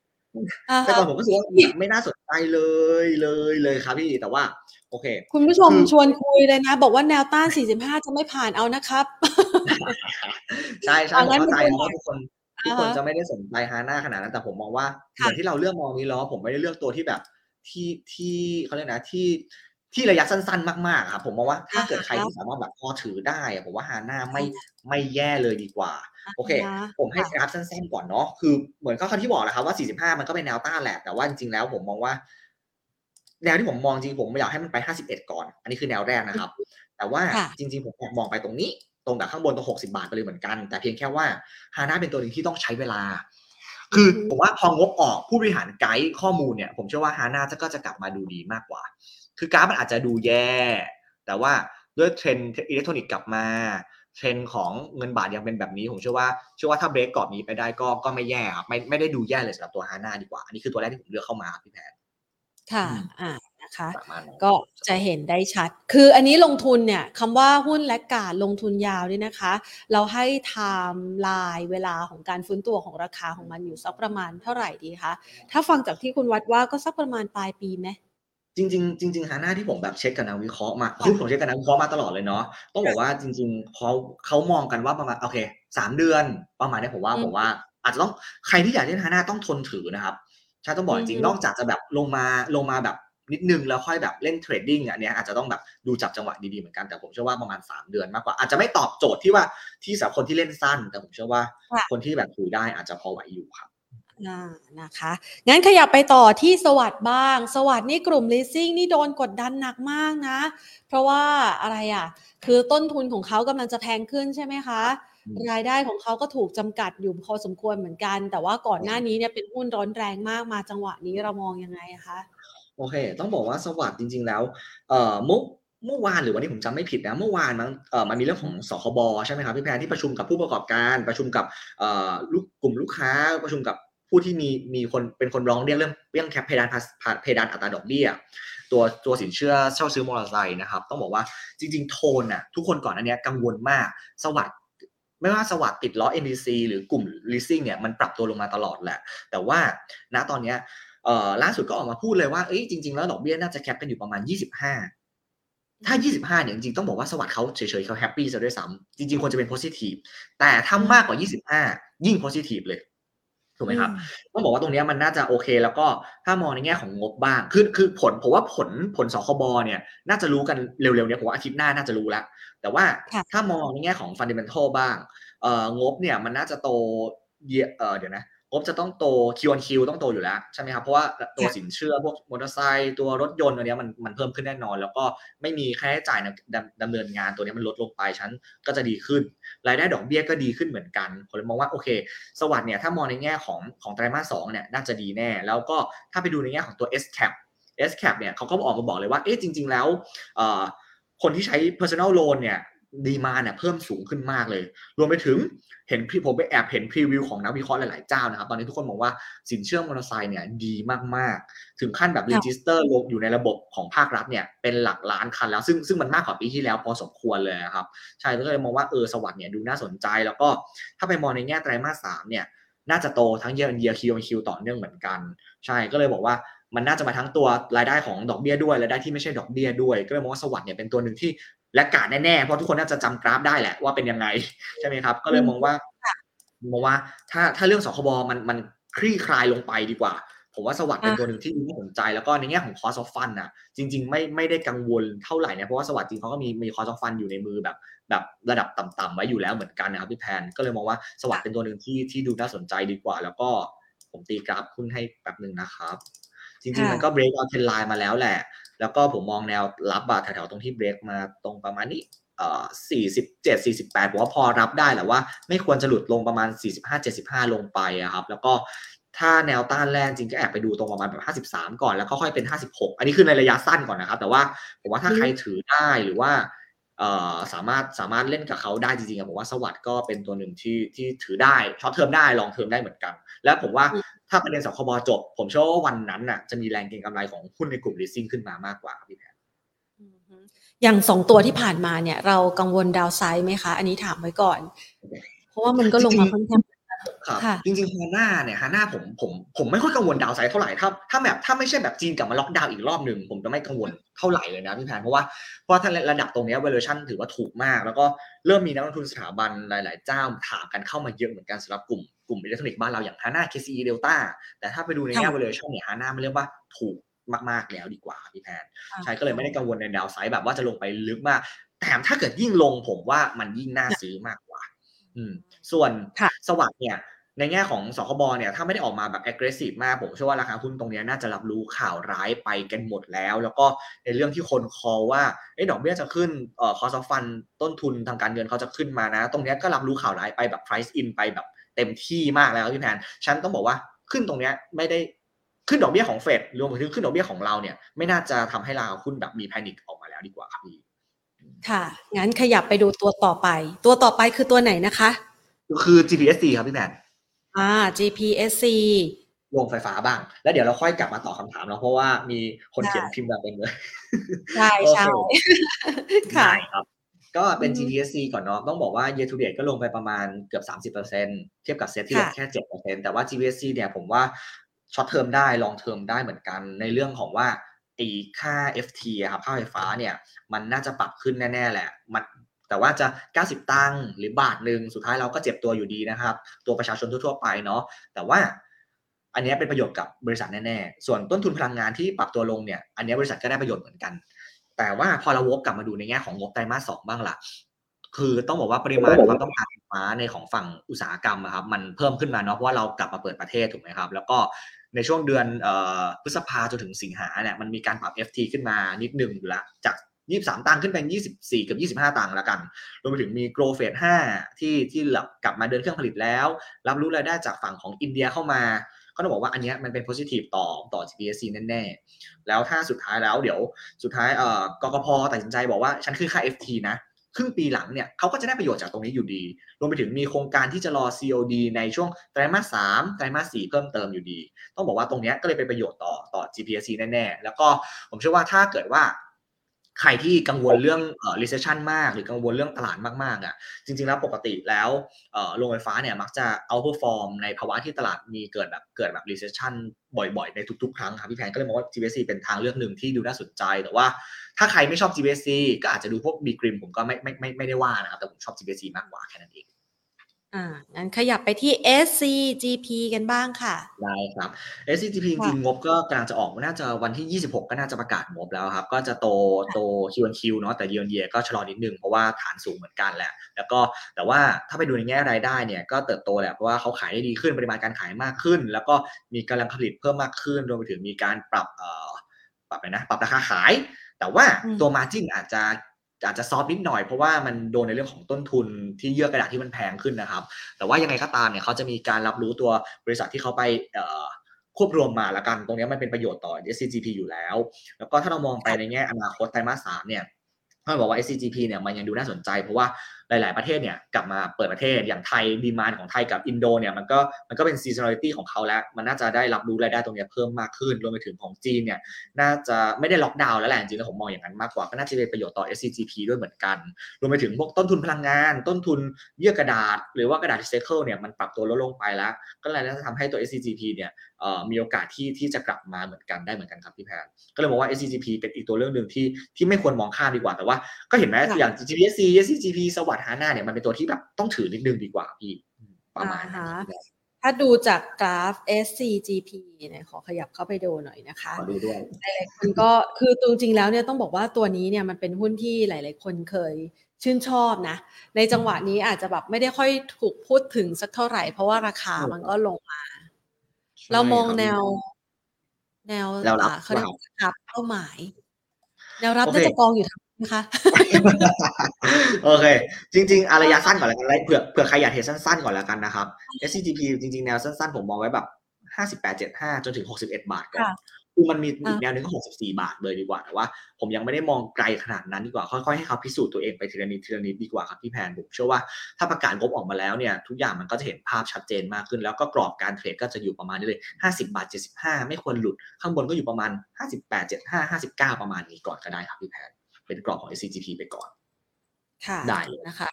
แต่ก่อนผมก็รู้สึกว่าไม่น่าสนใจเลยเลยเลยครับพี่แต่ว่า โอเค คุณผู้ชมชวนคุยเลยนะ บอกว่าแนวต้าน 45 จะไม่ผ่านเอานะครับ ใช่ใช่ผมเข้าใจนะว่าทุกคนทุกคนจะไม่ได้สนใจฮาน่าขนาดนั้นแต่ผมมองว่าเหมือนที่เราเลือกมองนี้ล้อผมไม่ได้เลือกตัวที่แบบที่ที่เขาเรียกนะที่ที่ระยะสั้นๆ มากๆครับผมมองว่าถ้าเกิดใครที่สามารถแบบพอถือได้ ผมว่าฮาน่าไม่ไม่แย่เลยดีกว่า โอเค ผมให้กราฟสั้นๆ ก่อนเนาะคือเหมือนเขาที่บอกแหละครับว่า 45 มันก็เป็นแนวต้านแหละแต่ว่าจริงๆแล้วผมมองว่า แนวที่ผมมองจริงผมอยากให้มันไป 51 ก่อน อันนี้คือแนวแรกนะครับ แต่ว่าจริง ๆ ผมมองไปตรงนี้ ตรงกับข้างบนตรง 60 บาทไปเลยเหมือนกัน แต่เพียงแค่ว่าฮาน่าเป็นตัวหนึ่งที่ต้องใช้เวลา คือผมว่าพองบออกผู้บริหารไกด์ข้อมูลเนี่ย ผมเชื่อว่าฮาน่าก็จะกลับมาดูดีมากกว่า คือกราฟมันอาจจะดูแย่ แต่ว่าด้วยเทรนด์อิเล็กทรอนิกส์กลับมาเทรนด์ของเงินบาทยังเป็นแบบนี้ ผมเชื่อว่าเชื่อว่าถ้าเบรกกรอบนี้ไปได้ก็ก็ไม่แย่ครับไม่ไม่ได้ดูแย่เลยสำหรับตัวฮาน่าดีกว่า อันนี้คือตัวแรกที่ผมเลือกเข้ามาพี่แพน ค่ะอ่านะคะก็จะเห็นได้ชัด คืออันนี้ลงทุนเนี่ยคำว่าหุ้น laggard ลงทุนยาวนี่นะคะ เราให้ไทม์ไลน์เวลาของการฟื้นตัวของราคาของมันอยู่สักประมาณเท่าไหร่ดีคะถ้าฟังจากที่คุณวัดว่าก็สักประมาณปลายปีไหมจริงๆจริงๆฮาน่าที่ผมแบบเช็คกับนักวิเคราะห์มาคือผมเช็คกับนักวิเคราะห์มาตลอดเลยเนาะต้องบอกว่าจริงๆเขาเขามองกันว่าประมาณโอเคสามเดือนประมาณนี้ผมว่าผมว่าอาจจะต้องใครที่อยากเล่นฮาน่าต้องทนถือนะครับ ใช่ต้องบอกจริงนอกจากจะแบบลงมาลงมาแบบนิดนึงแล้วค่อยแบบเล่น trading อันนี้อาจจะต้องแบบดูจับจังหวะดีๆเหมือนกันแต่ผมเชื่อว่าประมาณ 3 เดือนมากกว่าอาจจะไม่ตอบโจทย์ที่ว่าที่สำหรับคนที่เล่นสั้น แต่ผมเชื่อว่าคนที่แบบถือได้อาจจะพอไหวอยู่ครับนะคะ งั้นขยับไปต่อที่สวัสด์บ้าง สวัสด์นี่กลุ่ม leasing นี่โดนกดดันหนักมากนะ เพราะว่าอะไรอะ คือต้นทุนของเขากำลังจะแพงขึ้นใช่ไหมคะ รายได้ของเขาก็ถูกจำกัดอยู่พอสมควรเหมือนกัน แต่ว่าก่อนหน้านี้เนี่ยเป็นหุ้นร้อนแรงมากมาจังหวะนี้เรามองยังไงคะโอเค ต้องบอกว่าสวัสด์จริง ๆ แล้วเอ่อมุกเมื่อวานหรือวันนี้ผมจำไม่ผิดนะเมื่อวานมันเอ่อมันมีเรื่องของสคบใช่ไหมครับพี่แพนที่ประชุมกับผู้ประกอบการประชุมกับเอ่อลูกกลุ่มลูกค้าประชุมกับผู้ที่มีมีคนเป็นคนร้องเรียนเรื่องเรื่อง cap เพดานเพดานอัตราดอกเบี้ยตัวตัวสินเชื่อเช่าซื้อมอเตอร์ไซค์นะครับต้องบอกว่าจริง ๆ โทนน่ะทุกคนก่อนอันนี้กังวลมากสวัสด์ ไม่ว่าสวัสด์ติดล้อ MTC หรือกลุ่ม leasing เนี่ยมันปรับตัวลงมาตลอดแหละ แต่ว่าณตอนนี้เอ่อล่าสุดก็ออกมาพูดเลยว่าเอ้ยจริงๆแล้วดอกเบี้ยน่าจะ cap กันอยู่ประมาณ 25 ถ้า 25เนี่ยจริงๆต้องบอกว่าสวัสด์เขาเฉยๆเขาแฮปปี้ซะด้วยซ้ำจริงๆควรจะเป็น positive แต่ถ้ามากกว่า 25 ยิ่ง positive เลย ถูกไหมครับต้องบอกว่าตรงนี้มันน่าจะโอเค แล้วก็ถ้ามองในแง่ของงบบ้างคือคือผลผมว่าผลผลสคบเนี่ย น่าจะรู้กันเร็วๆเนี่ยผมว่าอาทิตย์หน้าน่าจะรู้แล้ว แต่ว่าถ้ามองในแง่ของฟันเดเมนทัลบ้างเอ่องบเนี่ยมันน่าจะโตเอ่อเดี๋ยวนะง บจะต้องโต Q on Q ต้องโตอยู่แล้วใช่ไหมครับเพราะว่าตัวสินเชื่อพวกมอเตอร์ไซค์ตัวรถยนต์ตัวนี้มันมันเพิ่มขึ้นแน่นอน แล้วก็ไม่มีค่าใช้จ่ายดำเนินงานตัวนี้มันลดลงไปชั้นก็จะดีขึ้น รายได้ดอกเบี้ยก็ดีขึ้นเหมือนกันผมเลยมองว่าโอเค สวัสด์เนี่ยถ้ามองในแง่ของของไตรมาสสองเนี่ยน่าจะดีแน่ แล้วก็ถ้าไปดูในแง่ของตัว S cap S cap เนี่ยเขาก็ออกมาบอกเลยว่าเอ๊ะจริง ๆ แล้วคนที่ใช้ personal loan เนี่ย demand เนี่ยเพิ่มสูงขึ้นมากเลย รวมไปถึงเห็นพี่ผมไปแอบเห็น preview ของนักวิเคราะห์หลายๆเจ้านะครับ ตอนนี้ทุกคนบอกว่าสินเชื่อมอเตอร์ไซค์เนี่ยดีมากๆ ถึงขั้นแบบ register ลงอยู่ในระบบของภาครัฐเนี่ยเป็นหลักล้านคันแล้วซึ่งซึ่งมันมากกว่าปีที่แล้วพอสมควรเลยครับ ใช่ก็เลยมองว่าเออสวัสด์เนี่ยดูน่าสนใจ แล้วก็ถ้าไปมองในแง่ไตรมาสสามเนี่ยน่าจะโตทั้งเย a ร์เยียคิวคิวต่อเนื่องเหมือนกัน ใช่ก็เลยบอกว่า มันน่าจะมาทั้งตัวรายได้ของดอกเบี้ยด้วยรายได้ที่ไม่ใช่ดอกเบี้ยด้วย ก็เลยมองว่าสวัสด์เนี่ยเป็นตัวหนึ่งที่และกาดแน่ๆเพราะทุกคนน่าจะจำกราฟได้แหละว่าเป็นยังไงใช่ไหมครับ ก็เลยมองว่ามองว่าถ้าถ้าเรื่องสคบมันมันคลี่คลายลงไปดีกว่า ผมว่าสวัสด์เป็นตัวหนึ่งที่น่าสนใจ แล้วก็ในแง่ของ cost of fund อะ จริง ๆ ไม่ไม่ได้กังวลเท่าไหร่นะเพราะว่าสวัสด์จริงเขาก็มีมี cost of fund อยู่ในมือแบบ แบบระดับต่ำๆไว้อยู่แล้วเหมือนกันนะครับพี่แพนก็เลยมองว่าสวัสด์เป็นตัวหนึ่งที่ที่ดูน่าสนใจดีกว่า แล้วก็ผมตีกราฟหุ้นให้แป๊บหนึ่งนะครับ จริง ๆ มันก็ break out trend line มาแล้วแหละ แล้วก็ผมมองแนวรับบาทแถวๆตรงที่ break มาตรงประมาณนี้เอ่อ47 48ผมว่าพอรับได้แหละว่า ไม่ควรจะหลุดลงประมาณ45 75ลงไปอะครับ แล้วก็ถ้าแนวต้านแรกจริงก็แอบไปดูตรงประมาณแบบ 53 ก่อนแล้วก็ค่อยเป็น 56 อันนี้คือในระยะสั้นก่อนนะครับ แต่ว่าผมว่าถ้าใครถือได้หรือว่าเอ่อสามารถสามารถเล่นกับเขาได้จริงๆผมว่าสวัสด์ก็เป็นตัวหนึ่งที่ที่ถือได้ short term ได้ long term ได้เหมือนกัน แล้วผมว่า ถ้าประเด็นสคบจบ ผมเชื่อว่าวันนั้นน่ะจะมีแรงเก็งกำไรของหุ้นในกลุ่ม leasing ขึ้นมามากกว่าครับพี่แพนอย่างสองตัวที่ผ่านมาเนี่ย เรากังวลดาวไซด์ไหมคะ อันนี้ถามไว้ก่อน เพราะว่ามันก็ลงมาค่อนข้างครับค่ะจริงๆฮาน่าเนี่ยฮาน่าผมผมผมไม่ค่อยกังวลดาวไซด์เท่าไหร่ถ้าถ้าแบบถ้าไม่ใช่แบบจีนกลับมาล็อกดาวน์อีกรอบหนึ่งผมจะไม่กังวลเท่าไหร่เลยนะพี่แพนเพราะว่าเพราะถ้าระดับตรงเนี้ย valuation ถือว่าถูกมาก แล้วก็เริ่มมีนักลงทุนสถาบันหลาย ๆ เจ้าถามกันเข้ามาเยอะเหมือนกันสำหรับกลุ่ม กลุ่มอิเล็กทรอนิกส์บ้านเราอย่างฮาน่า KCE Delta แต่ถ้าไปดูในแง่ valuation เนี่ยฮาน่ามันเรียกว่าถูกมาก ๆ แล้วดีกว่าพี่แพนใช่ก็เลยไม่ได้กังวลในดาวไซด์แบบว่าจะลงไปลึกมาก แต่ถ้าเกิดยิ่งลงผมว่ามันยิ่งน่าซื้อมากกว่า อืม ส่วนค่ะสวัสด์เนี่ยในแง่ของสคบเนี่ยถ้าไม่ได้ออกมาแบบ aggressive มาก ผมเชื่อว่าราคาหุ้นตรงเนี้ยน่าจะรับรู้ข่าวร้ายไปกันหมดแล้ว แล้วก็ในเรื่องที่คนคอว่าเอ้ดอกเบี้ยจะขึ้นเอ่อ cost of fund ต้นทุนทางการเงินเขาจะขึ้นมานะ ตรงเนี้ยก็รับรู้ข่าวร้ายไปแบบ price in ไปแบบ เต็มที่มากแล้วพี่แพนฉันต้องบอกว่าขึ้นตรงเนี้ยไม่ได้ขึ้นดอกเบี้ยของเฟดรวมถึงขึ้นดอกเบี้ยของเราเนี่ยไม่น่าจะทำให้ราคาหุ้นแบบมีแพนิคออกมาแล้วดีกว่าครับพี่ค่ะ งั้นขยับไปดูตัวต่อไป ตัวต่อไปคือตัวไหนนะคะ คือ GPSC ครับพี่แมนอ่า GPSC โรงไฟฟ้าบ้าง แล้วเดี๋ยวเราค่อยกลับมาตอบคำถามเนาะเพราะว่ามีคนเขียนได้พิมพ์มาเต็มเลย ใช่โอเคใช่ค่ะได้ครับ ก็เป็นอือฮึ GPSC ก่อนเนาะต้องบอกว่า year to date ก็ลงไปประมาณเกือบ 30%เทียบกับเซตที่ลงค่ะแค่ 7%แต่ว่า GPSC เนี่ยผมว่าช็อตเทอมได้ลองเทอมได้เหมือนกันในเรื่องของว่าไอ้ค่า FT อะครับค่าไฟฟ้าเนี่ย มันน่าจะปรับขึ้นแน่ ๆ แหละมันแต่ว่าจะ 90 ตังค์หรือบาทหนึ่งสุดท้ายเราก็เจ็บตัวอยู่ดีนะครับ ตัวประชาชนทั่ว ๆ ไปเนาะแต่ว่าอันเนี้ยเป็นประโยชน์กับบริษัทแน่ ๆ ส่วนต้นทุนพลังงานที่ปรับตัวลงเนี่ย อันเนี้ยบริษัทก็ได้ประโยชน์เหมือนกัน แต่ว่าพอเราวกกลับมาดูในแง่ของงบไตรมาสสองบ้างล่ะคือต้องบอกว่าปริมาณความต้องการไฟฟ้าในของฝั่งอุตสาหกรรมอะครับมันเพิ่มขึ้นมาเนาะเพราะว่าเรากลับมาเปิดประเทศถูกไหมครับ แล้วก็ในช่วงเดือนเอ่อพฤษภาจนถึงสิงหาเนี่ยมันมีการปรับ FT ขึ้นมานิดหนึ่งอยู่ละจาก 23 ตังค์ขึ้นเป็น 24 กับ 25 ตังค์แล้วกัน รวมไปถึงมี Grow Phase 5ที่ที่กลับมาเดินเครื่องผลิตแล้ว รับรู้รายได้จากฝั่งของอินเดียเข้ามา ก็ต้องบอกว่าอันนี้มันเป็น positive ต่อต่อ GPSC แน่ๆ แล้วถ้าสุดท้ายแล้วเดี๋ยวสุดท้ายเอ่อกกพตัดสินใจบอกว่าฉันคือค่า FT นะครึ่งปีหลังเนี่ยเขาก็จะได้ประโยชน์จากตรงนี้อยู่ดี รวมไปถึงมีโครงการที่จะรอ COD ในช่วงไตรมาสสามไตรมาสสี่เพิ่มเติมอยู่ดี ต้องบอกว่าตรงนี้ก็เลยเป็นประโยชน์ต่อต่อ GPC แน่ๆ แล้วก็ผมเชื่อว่าถ้าเกิดว่า ใครที่กังวลเรื่องเอ่อ recession มาก หรือกังวลเรื่องตลาดมากๆอะจริง ๆ แล้วปกติแล้วเอ่อโรงไฟฟ้าเนี่ยมักจะ outperform ในภาวะที่ตลาดมีเกิดแบบเกิดแบบ recession บ่อยๆ ในทุกๆ ครั้งครับพี่แพนก็เลยมองว่า GBC เป็นทางเลือกหนึ่งที่ดูน่าสนใจ แต่ว่าถ้าใครไม่ชอบ GBC ก็อาจจะดูพวก B Grim ผมก็ไม่ไม่ไม่ไม่ได้ว่านะครับ แต่ผมชอบ GBC มากกว่าแค่นั้นเอง อ่างั้นขยับไปที่ SCGP กันบ้างค่ะ ได้ครับ SCGP จริงๆงบก็กำลังจะออกน่าจะวันที่ 26 ก็น่าจะประกาศงบแล้วครับ ก็จะโตโต Q1Q เนาะแต่ Year on Year ก็ชะลอนิดนึง เพราะว่าฐานสูงเหมือนกันแหละ แล้วก็แต่ว่าถ้าไปดูในแง่รายได้เนี่ยก็เติบโตแหละ เพราะว่าเขาขายได้ดีขึ้นปริมาณการขายมากขึ้น แล้วก็มีกำลังผลิตเพิ่มมากขึ้นรวมไปถึงมีการปรับเอ่อปรับอะไรนะปรับราคาขาย แต่ว่าอืมตัว Margin อาจจะ อาจจะซอฟนิดหน่อยเพราะว่ามันโดนในเรื่องของต้นทุนที่เยื่อกระดาษที่มันแพงขึ้นนะครับ แต่ว่ายังไงก็ตามเนี่ยเขาจะมีการรับรู้ตัวบริษัทที่เขาไปควบรวมมาละกัน ตรงนี้มันเป็นประโยชน์ต่อ SCGP อยู่แล้ว แล้วก็ถ้าเรามองไปในแง่อนาคตไตรมาสสามเนี่ยเขาบอกว่า SCGP เนี่ยมันยังดูน่าสนใจ เพราะว่า หลาย ๆ ประเทศเนี่ยกลับมาเปิดประเทศอย่างไทย demand ของไทยกับอินโดเนี่ยมันก็มันก็เป็น seasonality ของเขาแล้ว มันน่าจะได้รับรู้รายได้ตรงนี้เพิ่มมากขึ้นรวมไปถึงของจีนเนี่ยน่าจะไม่ได้ล็อกดาวน์แล้วแหละจริงๆแล้วผมมองอย่างนั้นมากกว่าก็น่าจะเป็นประโยชน์ต่อ SCGP ด้วยเหมือนกัน รวมไปถึงพวกต้นทุนพลังงาน ต้นทุนเยื่อกระดาษ หรือว่ากระดาษรีไซเคิลเนี่ยมันปรับตัวลดลงไปแล้ว ก็เลยน่าจะทำให้ตัว SCGP เนี่ย มีโอกาสที่ที่จะกลับมาเหมือนกันได้เหมือนกันครับพี่แพนก็เลยบอกว่า SCGP เป็นอีกตัวเรื่องหนึ่งที่ที่ไม่ควรมองข้ามดีกว่า แต่ว่าก็เห็นไหมอย่าง GPSC SCGP สวัสดิ์ฮาน่าเนี่ยมันเป็นตัวที่แบบต้องถือนิดนึงดีกว่าพี่ประมาณนี้ถ้าดูจากกราฟ SCGP เนี่ยขอขยับเข้าไปดูหน่อยนะคะขอดูด้วยหลายๆคนก็คือจริงๆแล้วเนี่ยต้องบอกว่าตัวนี้เนี่ยมันเป็นหุ้นที่หลาย ๆ คนเคยชื่นชอบนะ ในจังหวะนี้อาจจะแบบไม่ได้ค่อยถูกพูดถึงสักเท่าไหร่ เพราะว่าราคามันก็ลงมา เรามองแนว แนวเขาเรียกรับเป้าหมาย แนวรับน่าจะกองอยู่นะคะโอเค จริง ๆอระยะสั้นก่อนแล้วกันเผื่อเผื่อใครอยากเห็นสั้นๆก่อนแล้วกันนะครับ SCGP จริง ๆ แนวสั้น ๆ ผมมองไว้แบบห้าสิบแปดเจ็ดห้าจนถึงหกสิบเอ็ดบาทก่อน คือมันมีอีกแนวหนึ่งก็หกสิบสี่บาทเลยดีกว่าแต่ว่า ผมยังไม่ได้มองไกลขนาดนั้นดีกว่า ค่อยๆให้เขาพิสูจน์ตัวเองไปทีละนิดทีละนิดดีกว่าครับพี่แพนผมเชื่อว่าถ้าประกาศงบออกมาแล้วเนี่ยทุกอย่างมันก็จะเห็นภาพชัดเจนมากขึ้น แล้วก็กรอบการเทรดก็จะอยู่ประมาณนี้เลยห้าสิบาทเจ็ดสิบห้าไม่ควรหลุด ข้างบนก็อยู่ประมาณห้าสิบแปดเจ็ดห้าห้าสิบเก้าประมาณนี้ก่อนก็ได้ครับพี่แพนเป็นกรอบของ SCGP ไปก่อนค่ะได้นะคะ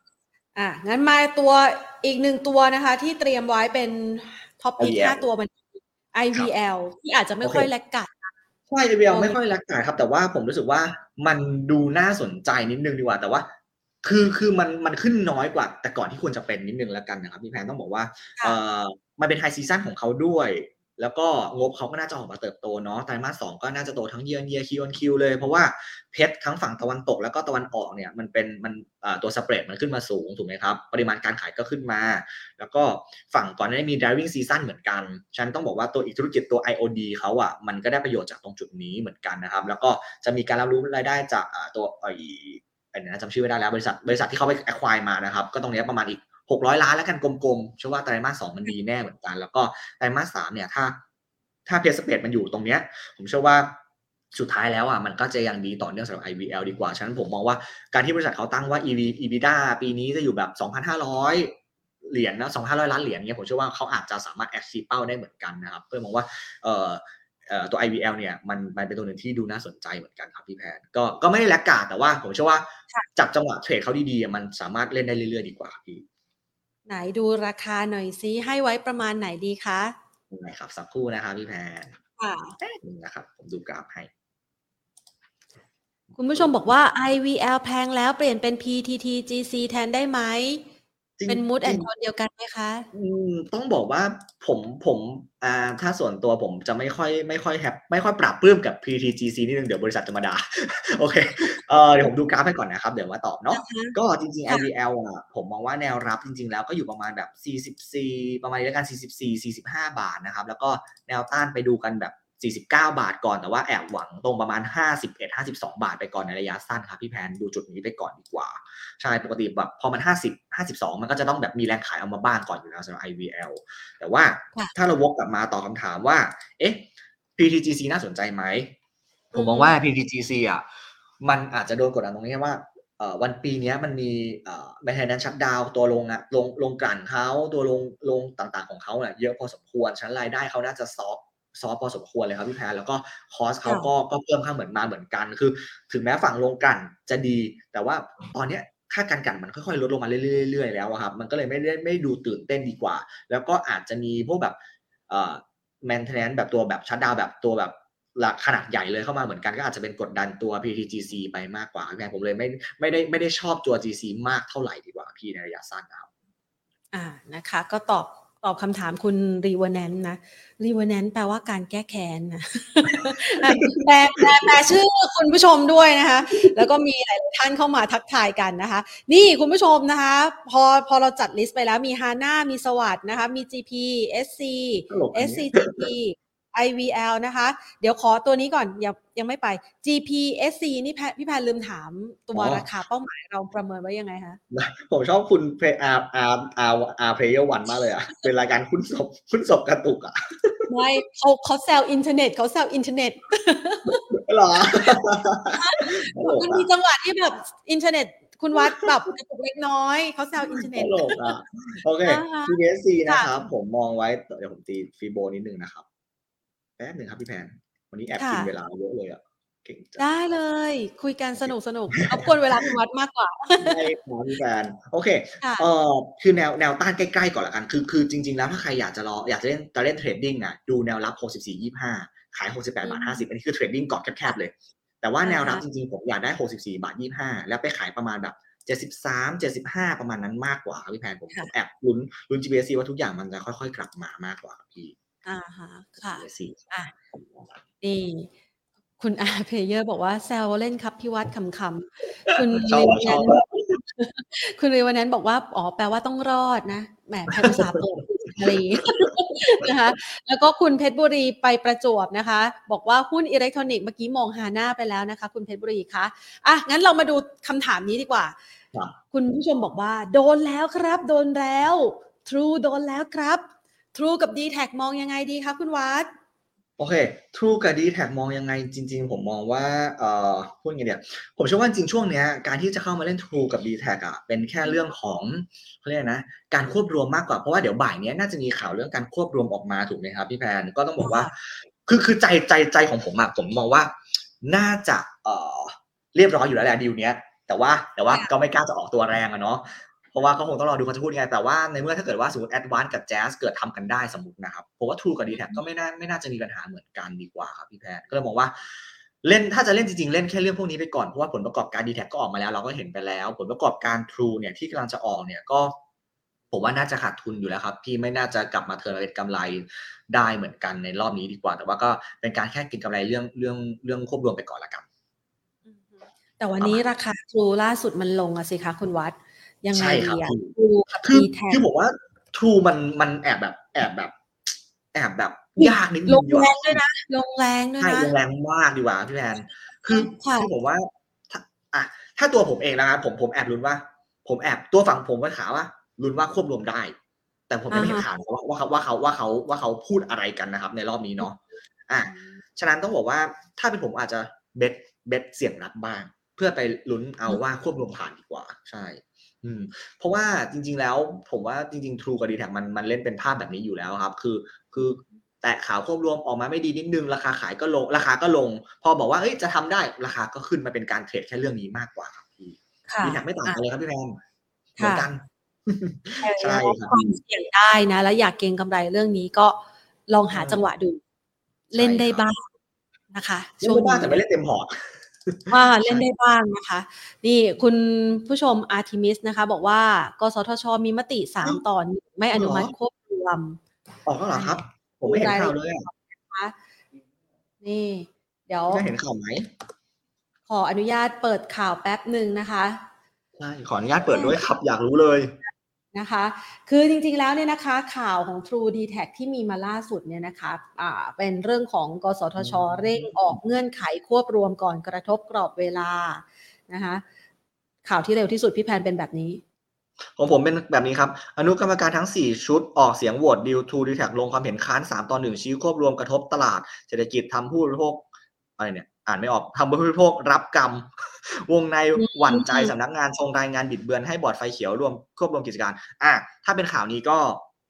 อะงั้นมาตัวอีกหนึ่งตัวนะคะ ที่เตรียมไว้เป็น top pick ห้าตัวมัน IVL ที่อาจจะไม่ค่อย laggard ใช่ IVL ไม่ค่อย lag gard ครับ แต่ว่าผมรู้สึกว่ามันดูน่าสนใจนิดนึงดีกว่า แต่ว่า คือคือมันมันขึ้นน้อยกว่า แต่ก่อนที่ควรจะเป็นนิดนึงแล้วกันนะครับพี่แพนต้องบอกว่าเออมันเป็น high season ของเขาด้วย แล้วก็งบเขาก็น่าจะออกมาเติบโตเนาะไตรมาสสก็น่าจะโตทั้ง year year Q on Q เลย เพราะว่า PET ทั้งฝั่งตะวันตกแล้วก็ตะวันออกเนี่ยมันเป็นมันตัวสเปรดมันขึ้นมาสูงถูกไหมครับ ปริมาณการขายก็ขึ้นมา แล้วก็ฝั่งก่อนหน้านี้มี driving season เหมือนกัน ฉันต้องบอกว่าตัวอีกธุรกิจตัว IOD เขาอะ่ะมันก็ได้ประโยชน์จากตรงจุดนี้เหมือนกันนะครับ แล้วก็จะมีการรับรู้รายได้จากตัวไอ้ไอ้นะจำชื่อไม่ได้แล้วบริษัทบริษัทที่เขาไป acquire มานะครับ ก็ตรงนี้ประมาณอีก 600 ล้านแล้วกันกลมๆเชื่อว่าไตรมาสสองมันดีแน่เหมือนกัน แล้วก็ไตรมาสสามเนี่ยถ้าถ้าเพสสเปดมันอยู่ตรงเนี้ย ผมเชื่อว่าสุดท้ายแล้วอะมันก็จะยังดีต่อเนื่องสำหรับ IVL ดีกว่า ฉะนั้นผมมองว่าการที่บริษัทเขาตั้งว่า EV EBITDA ปีนี้จะอยู่แบบ 2,500 เหรียญนะ2,500 ล้านเหรียญเนี่ยผมเชื่อว่าเขาอาจจะสามารถ achieve เป้าได้เหมือนกันนะครับ เพื่อมองว่าเอ่อตัว IVL เนี่ยมันมันเป็นตัวหนึ่งที่ดูน่าสนใจเหมือนกันครับพี่แพนก็ก็ไม่ได้แลกกาดแต่ว่าผมเชื่อว่าจับจังหวะเทรดเขาดีๆมันสามารถเล่นได้เรื่อยๆดีกว่าพี่ ไหนดูราคาหน่อยซิให้ไว้ประมาณไหนดีคะได้ครับสักครู่นะครับพี่แพรค่ะนึงนะครับ ผมดูกราฟให้ คุณผู้ชมบอกว่า IVL แพงแล้วเปลี่ยนเป็น PTTGC แทนได้ไหม เป็นมูดแอนโทนเดียวกันไหมคะต้องบอกว่าผมผมอ่าถ้าส่วนตัวผมจะไม่ค่อยไม่ค่อยแฮปไม่ค่อยปรับปลื้มกับ PTGC นี่นึงเดี๋ยวบริษัทจะมาด่าโอเคเออเดี๋ยวผมดูกราฟให้ก่อนนะครับ เดี๋ยวมาตอบเนาะก็จริงๆ IVL อะผมมองว่าแนวรับจริง ๆ แล้วก็อยู่ประมาณแบบ 44 ประมาณนี้กัน 44 45 บาทนะครับ แล้วก็แนวต้านไปดูกันแบบ 49 บาทก่อนแต่ว่าแอบหวังตรงประมาณ 51 52 บาทไปก่อนในระยะสั้นครับพี่แพนดูจุดนี้ไปก่อนดีกว่า ใช่ปกติแบบพอมัน 50 52 มันก็จะต้องแบบมีแรงขายเอามาบ้างก่อนอยู่แล้วสำหรับ IVL แต่ว่าถ้าเราวกกลับมาตอบคำถามว่า เอ๊ะ PTGC น่าสนใจไหม ผมมองว่า PTGC อะมันอาจจะโดนกดดันตรงนี้ว่าวันปีนี้มันมี maintenance shutdown ตัวโรงอะโรงโรงกลั่นเขาตัวโรงโรงต่างๆของเขาเนี่ยเยอะพอสมควรฉะนั้นรายได้เขาน่าจะ soft soft พอสมควรเลยครับพี่แพรแล้วก็ cost เขาก็ก็เพิ่มขึ้นเหมือนมาเหมือนกัน คือ ถึงแม้ฝั่งโรงกลั่นจะดี แต่ว่าตอนเนี้ยค่าการกลั่นมันค่อยๆลดลงมาเรื่อยๆแล้วครับ มันก็เลยไม่ได้ไม่ดูตื่นเต้นดีกว่า แล้วก็อาจจะมีพวกแบบเอ่อ maintenance แบบตัวแบบ shutdown แบบตัวแบบขนาดใหญ่เลยเข้ามาเหมือนกันก็อาจจะเป็นกดดันตัว PTTGC ไปมากกว่าแม่ผมเลยไม่ไม่ได้ไม่ได้ชอบตัว GC มากเท่าไหร่ดีกว่าพี่ในระยะสั้นครับอ่านะคะ ก็ตอบ ตอบคำถามคุณ Revenant นะ Revenant แปลว่าการแก้แค้นนะแปลแปลแปลชื่อคุณผู้ชมด้วยนะคะ แล้วก็มีหลายท่านเข้ามาทักทายกันนะคะ นี่คุณผู้ชมนะคะ พอพอเราจัด list ไปแล้วมี HANA มี SAWAD นะคะ มี GP SC SCGP IVL นะคะ เดี๋ยวขอตัวนี้ก่อนยังยังไม่ไป GPSC นี่พี่แพนลืมถามตัวราคาเป้าหมายเราประเมินไว้ยังไงคะผมชอบคุณเพอาร์อาร์อาร์อาร์เพลเยอร์วันมากเลยอะ เป็นรายการคุณศพคุณศพกระตุกอะไม่เขาเขาแซวอินเทอร์เน็ตเขาแซวอินเทอร์เน็ตเหรอมันมีจังหวะที่แบบอินเทอร์เน็ตคุณวัดแบบกระตุกเล็กน้อยเขาแซวอินเทอร์เน็ตตลกอะโอเคนะคะ GPSC ค่ะนะครับ ผมมองไว้เดี๋ยวผมตี Fibo นิดนึงนะครับ แป๊บหนึ่งครับพี่แพนวันนี้แอบกินค่ะเวลาเยอะเลยอะเก่งจังได้เลย คุยกันสนุกสนุกรบกวนเวลาคุณวัดมากกว่าได้ครับพี่แพนโอเคค่ะเอ่อคือแนวแนวต้านใกล้ๆก่อนละกันคือคือจริง ๆ แล้วถ้าใครอยากจะรออยากจะเล่นจะเล่น trading อะดูแนวรับ 64 25 ขาย 68 บาท 50 อันนี้คือ trading กรอบแคบๆเลย แต่ว่าแนวรับอ่าฮะจริงๆผมอยากได้ 64 บาท 25 แล้วไปขายประมาณแบบ73 75 ประมาณนั้นมากกว่าครับพี่แพนผมผมแอบลุ้นลุ้น GBC ว่าทุกอย่างมันจะค่อยๆ กลับมามากกว่าครับพี่ อ่าฮะ ค่ะ GBC อะ นี่ คุณอาเพเยอร์บอกว่าแซวเล่นครับพี่วัดขำๆ คุณชอบรีชวัอนบนั้นคุณรีวันนั้นบอกว่า อ๋อ แปลว่าต้องรอดนะ แหมแพทย์อุตสาห์เปิดอะไรอย่างงี้นะคะ แล้วก็คุณเพชรบุรีไปประจวบนะคะ บอกว่าหุ้นอิเล็กทรอนิกส์เมื่อกี้มองหาหน้าไปแล้วนะคะ คุณเพชรบุรีคะ อะ งั้นเรามาดูคำถามนี้ดีกว่า ครับ คุณผู้ชมบอกว่า โดนแล้วครับ โดนแล้ว True โดนแล้วครับ True กับ d t แทมองยังไงดีคะคุณวัดโอเค True กับ d t แทมองยังไงจริง ๆ ผมมองว่าเอ่อพูดไงเดียวผมเชื่อว่าจริงๆช่วงเนี้ยการที่จะเข้ามาเล่น True กับ d t แทอะเป็นแค่เรื่องของเขาเรียกนะการควบรวมมากกว่าเพราะว่าเดี๋ยวบ่ายเนี้ยน่าจะมีข่าวเรื่องการควบรวมออกมาถูกไหมครับพี่แพนก็ต้องบอกว่า คือคือใจใจใจของผมอะผมมองว่าน่าจะเอ่อเรียบร้อยอยู่แล้วแหละดีลเนี้ยแต่ว่าแต่ว่าก็ไม่กล้าจะออกตัวแรงอะเนาะ เพราะว่าก็คงต้องรอดูเขาจะพูดยังไง แต่ว่าในเมื่อถ้าเกิดว่าสมมติ Advance กับ JAS เกิดทำกันได้สมมตินะครับผมว่า True กับ d t แท็ก็ไม่น่าไม่น่าจะมีปัญหาเหมือนกันดีกว่าครับพี่แพนก็เลยมองว่าเล่นถ้าจะเล่นจริงๆ เล่นแค่เรื่องพวกนี้ไปก่อน เพราะว่าผลประกอบการ d t แท็ก็ออกมาแล้ว เราก็เห็นไปแล้ว ผลประกอบการ True เนี่ยที่กำลังจะออกเนี่ยก็ผมว่าน่าจะขาดทุนอยู่แล้วครับ พี่ไม่น่าจะกลับมา turn เป็นกำไรได้เหมือนกันในรอบนี้ดีกว่า แต่ว่าก็เป็นการแค่กินกำไรเรื่องเรื่องเรื่องควบรวมไปก่อนละกันแต่วันนี้ราคา True ล่าสุดมันลงอะสิคะคุณวัด ยังไงใช่ครัดีบอะ True True กับคือ d t แทคือผมว่า True มันมันแอบแบบ แอบแบบ แอบแบบยากนิดนึลงงดีกแรว่างด้วยนะลงแรงด้วยใช่นะลงแรงมากดีกว่าพี่แพนคือค่ะคือผมว่าถ้าอะถ้าตัวผมเองนะครับผมผมแอบลุ้นว่า ผมแอบตัวฝั่งผมก็ถามว่าลุ้นว่าควบรวมได้ แต่ผมยังไม่เห็นข่าวว่าว่าเขาว่าเขาว่าเขาว่าเขาพูดอะไรกันนะครับ ในรอบนี้เนาะอะฉะนั้นต้องบอกว่าถ้าเป็นผมอาจจะเบ็ดเบ็ดเสี่ยงรับบ้าง เพื่อไปลุ้นเอาว่าควบรวมผ่านดีกว่า ใช่ อืมเพราะว่าจริง ๆ แล้วผมว่าจริง ๆ True กับ d t แทมันมันเล่นเป็นภาพแบบนี้อยู่แล้วครับ คือคือแตะข่าวควบรวมออกมาไม่ดีนิดนึง ราคาขายก็ลง ราคาก็ลง พอบอกว่าเอ้ยจะทำได้ราคาก็ขึ้นมาเป็นการเทรดแค่เรื่องนี้มากกว่าครับพี่ค่ะ d t แทไม่ต่างกันเลยครับพี่แพนค่ะเหมืค่ะอนกันใช่แล้วครับความเสี่ยงได้นะ แล้วอยากเก็งกำไรเรื่องนี้ก็ลองหาจังหวะดู เล่นได้บ้างนะคะเล่นได้บ้างแต่ไม่เล่นเต็มพอร์ต ว่าเล่นได้บ้างนะคะ นี่คุณผู้ชมอาร์ทิมิสนะคะ บอกว่ากสทช มีมติสามตอนไม่อนุมัติควบรวมออกแล้วเหรอครับ ผมไม่เห็นข่าวเลยอะนะคะนี่ เดี๋ยวไม่เห็นข่าวไหมขออนุญาตเปิดข่าวแป๊บหนึ่งนะคะใช่ขออนุญาตเปิดด้วยครับ อยากรู้เลย นะคะ คือจริงๆ แล้วเนี่ยนะคะข่าวของ True d t a c ที่มีมาล่าสุดเนี่ยนะคะอ่าเป็นเรื่องของกสทชอืมเร่งออกเงื่อนไขควบรวมก่อนกระทบกรอบเวลานะคะข่าวที่เร็วที่สุดพี่แพนเป็นแบบนี้ ของผมเป็นแบบนี้ครับ อนุกรรมการทั้ง 4 ชุดออกเสียงโหวตดีลทูดีแท็ลงความเห็นค้าน 3 ตอนหนึ่งชี้ควบรวมกระทบตลาดเศรษฐกิจทำผู้บริโภคอะไรเนี่ย อ่านไม่ออกทำผู้บริโภครับกรรม วงในหวั่นใจสำนักงานทรงรายงานบิดเบือนให้บอร์ดไฟเขียวรวมควบรวมกิจการ อะถ้าเป็นข่าวนี้ก็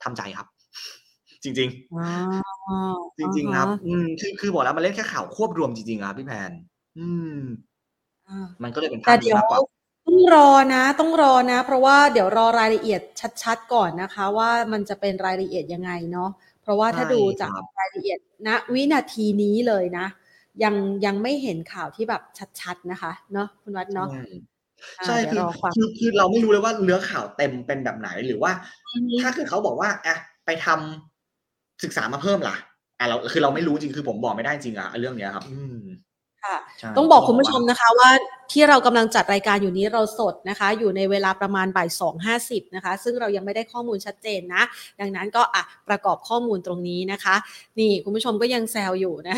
ทำใจครับ จริงอ๋อๆจริง ๆ ครับ อืมคือคือบอกแล้วมันเล่นแค่ข่าวควบรวมจริงๆครับพี่แพน อืมอ่ามันก็เลยเป็นภาแต่พนี้เดี๋ยวมากกว่าต้องรอนะ ต้องรอนะ เพราะว่าเดี๋ยวรอรายละเอียดชัดๆก่อนนะคะ ว่ามันจะเป็นรายละเอียดยังไงเนาะเพราะว่าถ้าใช่ดูจากครับรายละเอียดณวินาทีนี้เลยนะ ยังยังไม่เห็นข่าวที่แบบชัดๆนะคะ เนาะคุณวัดเนาะใช่อ่าใช่เดี๋ยวคือรอฟังคือคือเราไม่รู้เลยว่าเนื้อข่าวเต็มเป็นแบบไหนหรือว่าอือฮึถ้าเกิดเขาบอกว่าอะไปทำศึกษามาเพิ่มล่ะอะเราคือเราไม่รู้จริงคือผมบอกไม่ได้จริงอะเรื่องเนี้ยครับ อืม ค่ะใช่ต้องบอกคุณผู้ชมนะคะว่าที่เรากำลังจัดรายการอยู่นี้เราสดนะคะ อยู่ในเวลาประมาณบ่ายสองห้าสิบนะคะ ซึ่งเรายังไม่ได้ข้อมูลชัดเจนนะ ดังนั้นก็อะประกอบข้อมูลตรงนี้นะคะ นี่คุณผู้ชมก็ยังแซวอยู่นะ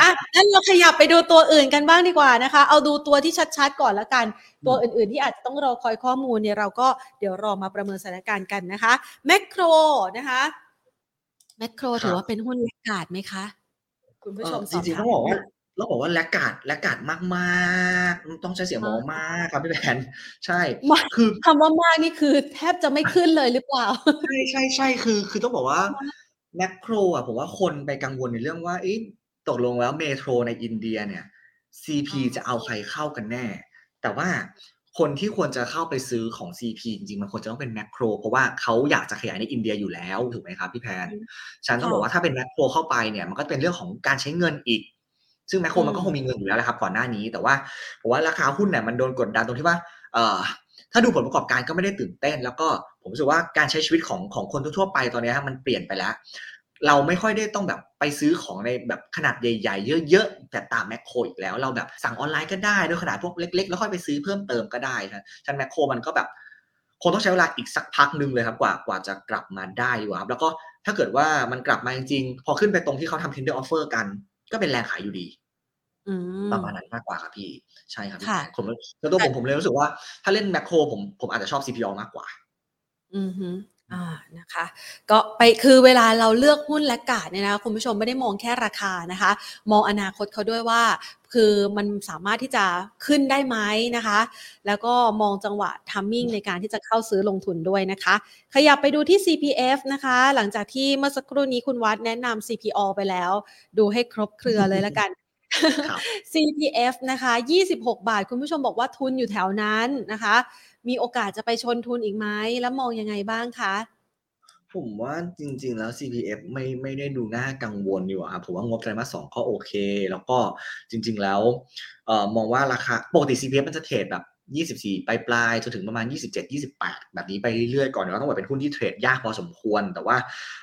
อะงั้นเราขยับไปดูตัวอื่นกันบ้างดีกว่านะคะ เอาดูตัวที่ชัดๆก่อนละกัน ตัวอื่นๆที่อาจจะต้องรอคอยข้อมูลเนี่ยเราก็เดี๋ยวรอมาประเมินสถานการณ์กันนะคะแมคโครนะคะแมคโครถือว่าเป็นหุ้นแลกาดไหมคะ คุณผู้ชมจริงๆต้องบอกว่า เราบอกว่าแลกาดแลกาดมากๆ ต้องใช้เสียงบอกมากครับพี่แพนใช่ คือคำว่ามากนี่คือ แทบจะไม่ขึ้นเลยหรือเปล่า ใช่ใช่ใช่คือ คือต้องบอกว่าแมคโครอะผมว่าคนไปกังวลในเรื่องว่าอ๊ตกลงแล้วเมโทรในอินเดียเนี่ย CP จะเอาใครเข้ากันแน่ แต่ว่าคนที่ควรจะเข้าไปซื้อของ CP จริงๆ มันควรจะต้องเป็นแมคโคร เพราะว่าเขาอยากจะขยายในอินเดียอยู่แล้วถูกไหมครับพี่แพนฉันต้องบอกว่าถ้าเป็นแมคโครเข้าไปเนี่ย มันก็เป็นเรื่องของการใช้เงินอีก ซึ่งแมคโครมันก็คงมีเงินอยู่แล้วแหละครับก่อนหน้านี้ แต่ว่าผมว่าราคาหุ้นเนี่ยมันโดนกดดันตรงที่ว่าเอ่อถ้าดูผลประกอบการก็ไม่ได้ตื่นเต้น แล้วก็ผมรู้สึกว่าการใช้ชีวิตของของคนทั่วไปตอนนี้มันเปลี่ยนไปแล้ว เราไม่ค่อยได้ต้องแบบไปซื้อของในแบบขนาดใหญ่ๆ เยอะๆแต่ตามแมคโครอีกแล้ว เราแบบสั่งออนไลน์ก็ได้ด้วยขนาดพวกเล็กๆ แล้วค่อยไปซื้อเพิ่มเติมก็ได้นะชันแมคโครมันก็แบบคงต้องใช้เวลาอีกสักพักหนึ่งเลยครับกว่ากว่าจะกลับมาได้อยู่ครับแล้วก็ถ้าเกิดว่ามันกลับมาจริงๆพอขึ้นไปตรงที่เขาทำ tender offer กัน ก็เป็นแรงขายอยู่ดีประมาณนั้นมากกว่าครับพี่ใช่ครับผมแล้วตัวผมผมเลยรู้สึกว่า ถ้าเล่นแมคโครผมผมอาจจะชอบ CPO มากกว่า อือฮึ อ่านะคะก็ไปคือเวลาเราเลือกหุ้นและกาดเนี่ยนะคุณผู้ชมไม่ได้มองแค่ราคานะคะ มองอนาคตเขาด้วยว่า คือมันสามารถที่จะขึ้นได้ไหมนะคะ แล้วก็มองจังหวะทัมมิ่งในการที่จะเข้าซื้อลงทุนด้วยนะคะ ขยับไปดูที่ CPF นะคะ หลังจากที่เมื่อสักครู่นี้คุณวัดแนะนำ CPO ไปแล้ว ดูให้ครบเครือเลยละกัน CPF นะคะ 26 บาท คุณผู้ชมบอกว่าทุนอยู่แถวนั้นนะคะ มีโอกาสจะไปชนทุนอีกไหมแล้วมองยังไงบ้างคะผมว่าจริง ๆ แล้ว CPF ไม่ไม่ได้ดูน่ากังวลอยู่ครับผมว่างบไตรมาสสองก็โอเค แล้วก็จริง ๆ แล้วเอ่อมองว่าราคาปกติ CPF มันจะเทรดแบบ 24 ปลายปลายจนถึงประมาณ 27 28 แบบนี้ไปเรื่อยๆก่อนเดี๋ยวต้องบอกเป็นหุ้นที่เทรดยากพอสมควร แต่ว่า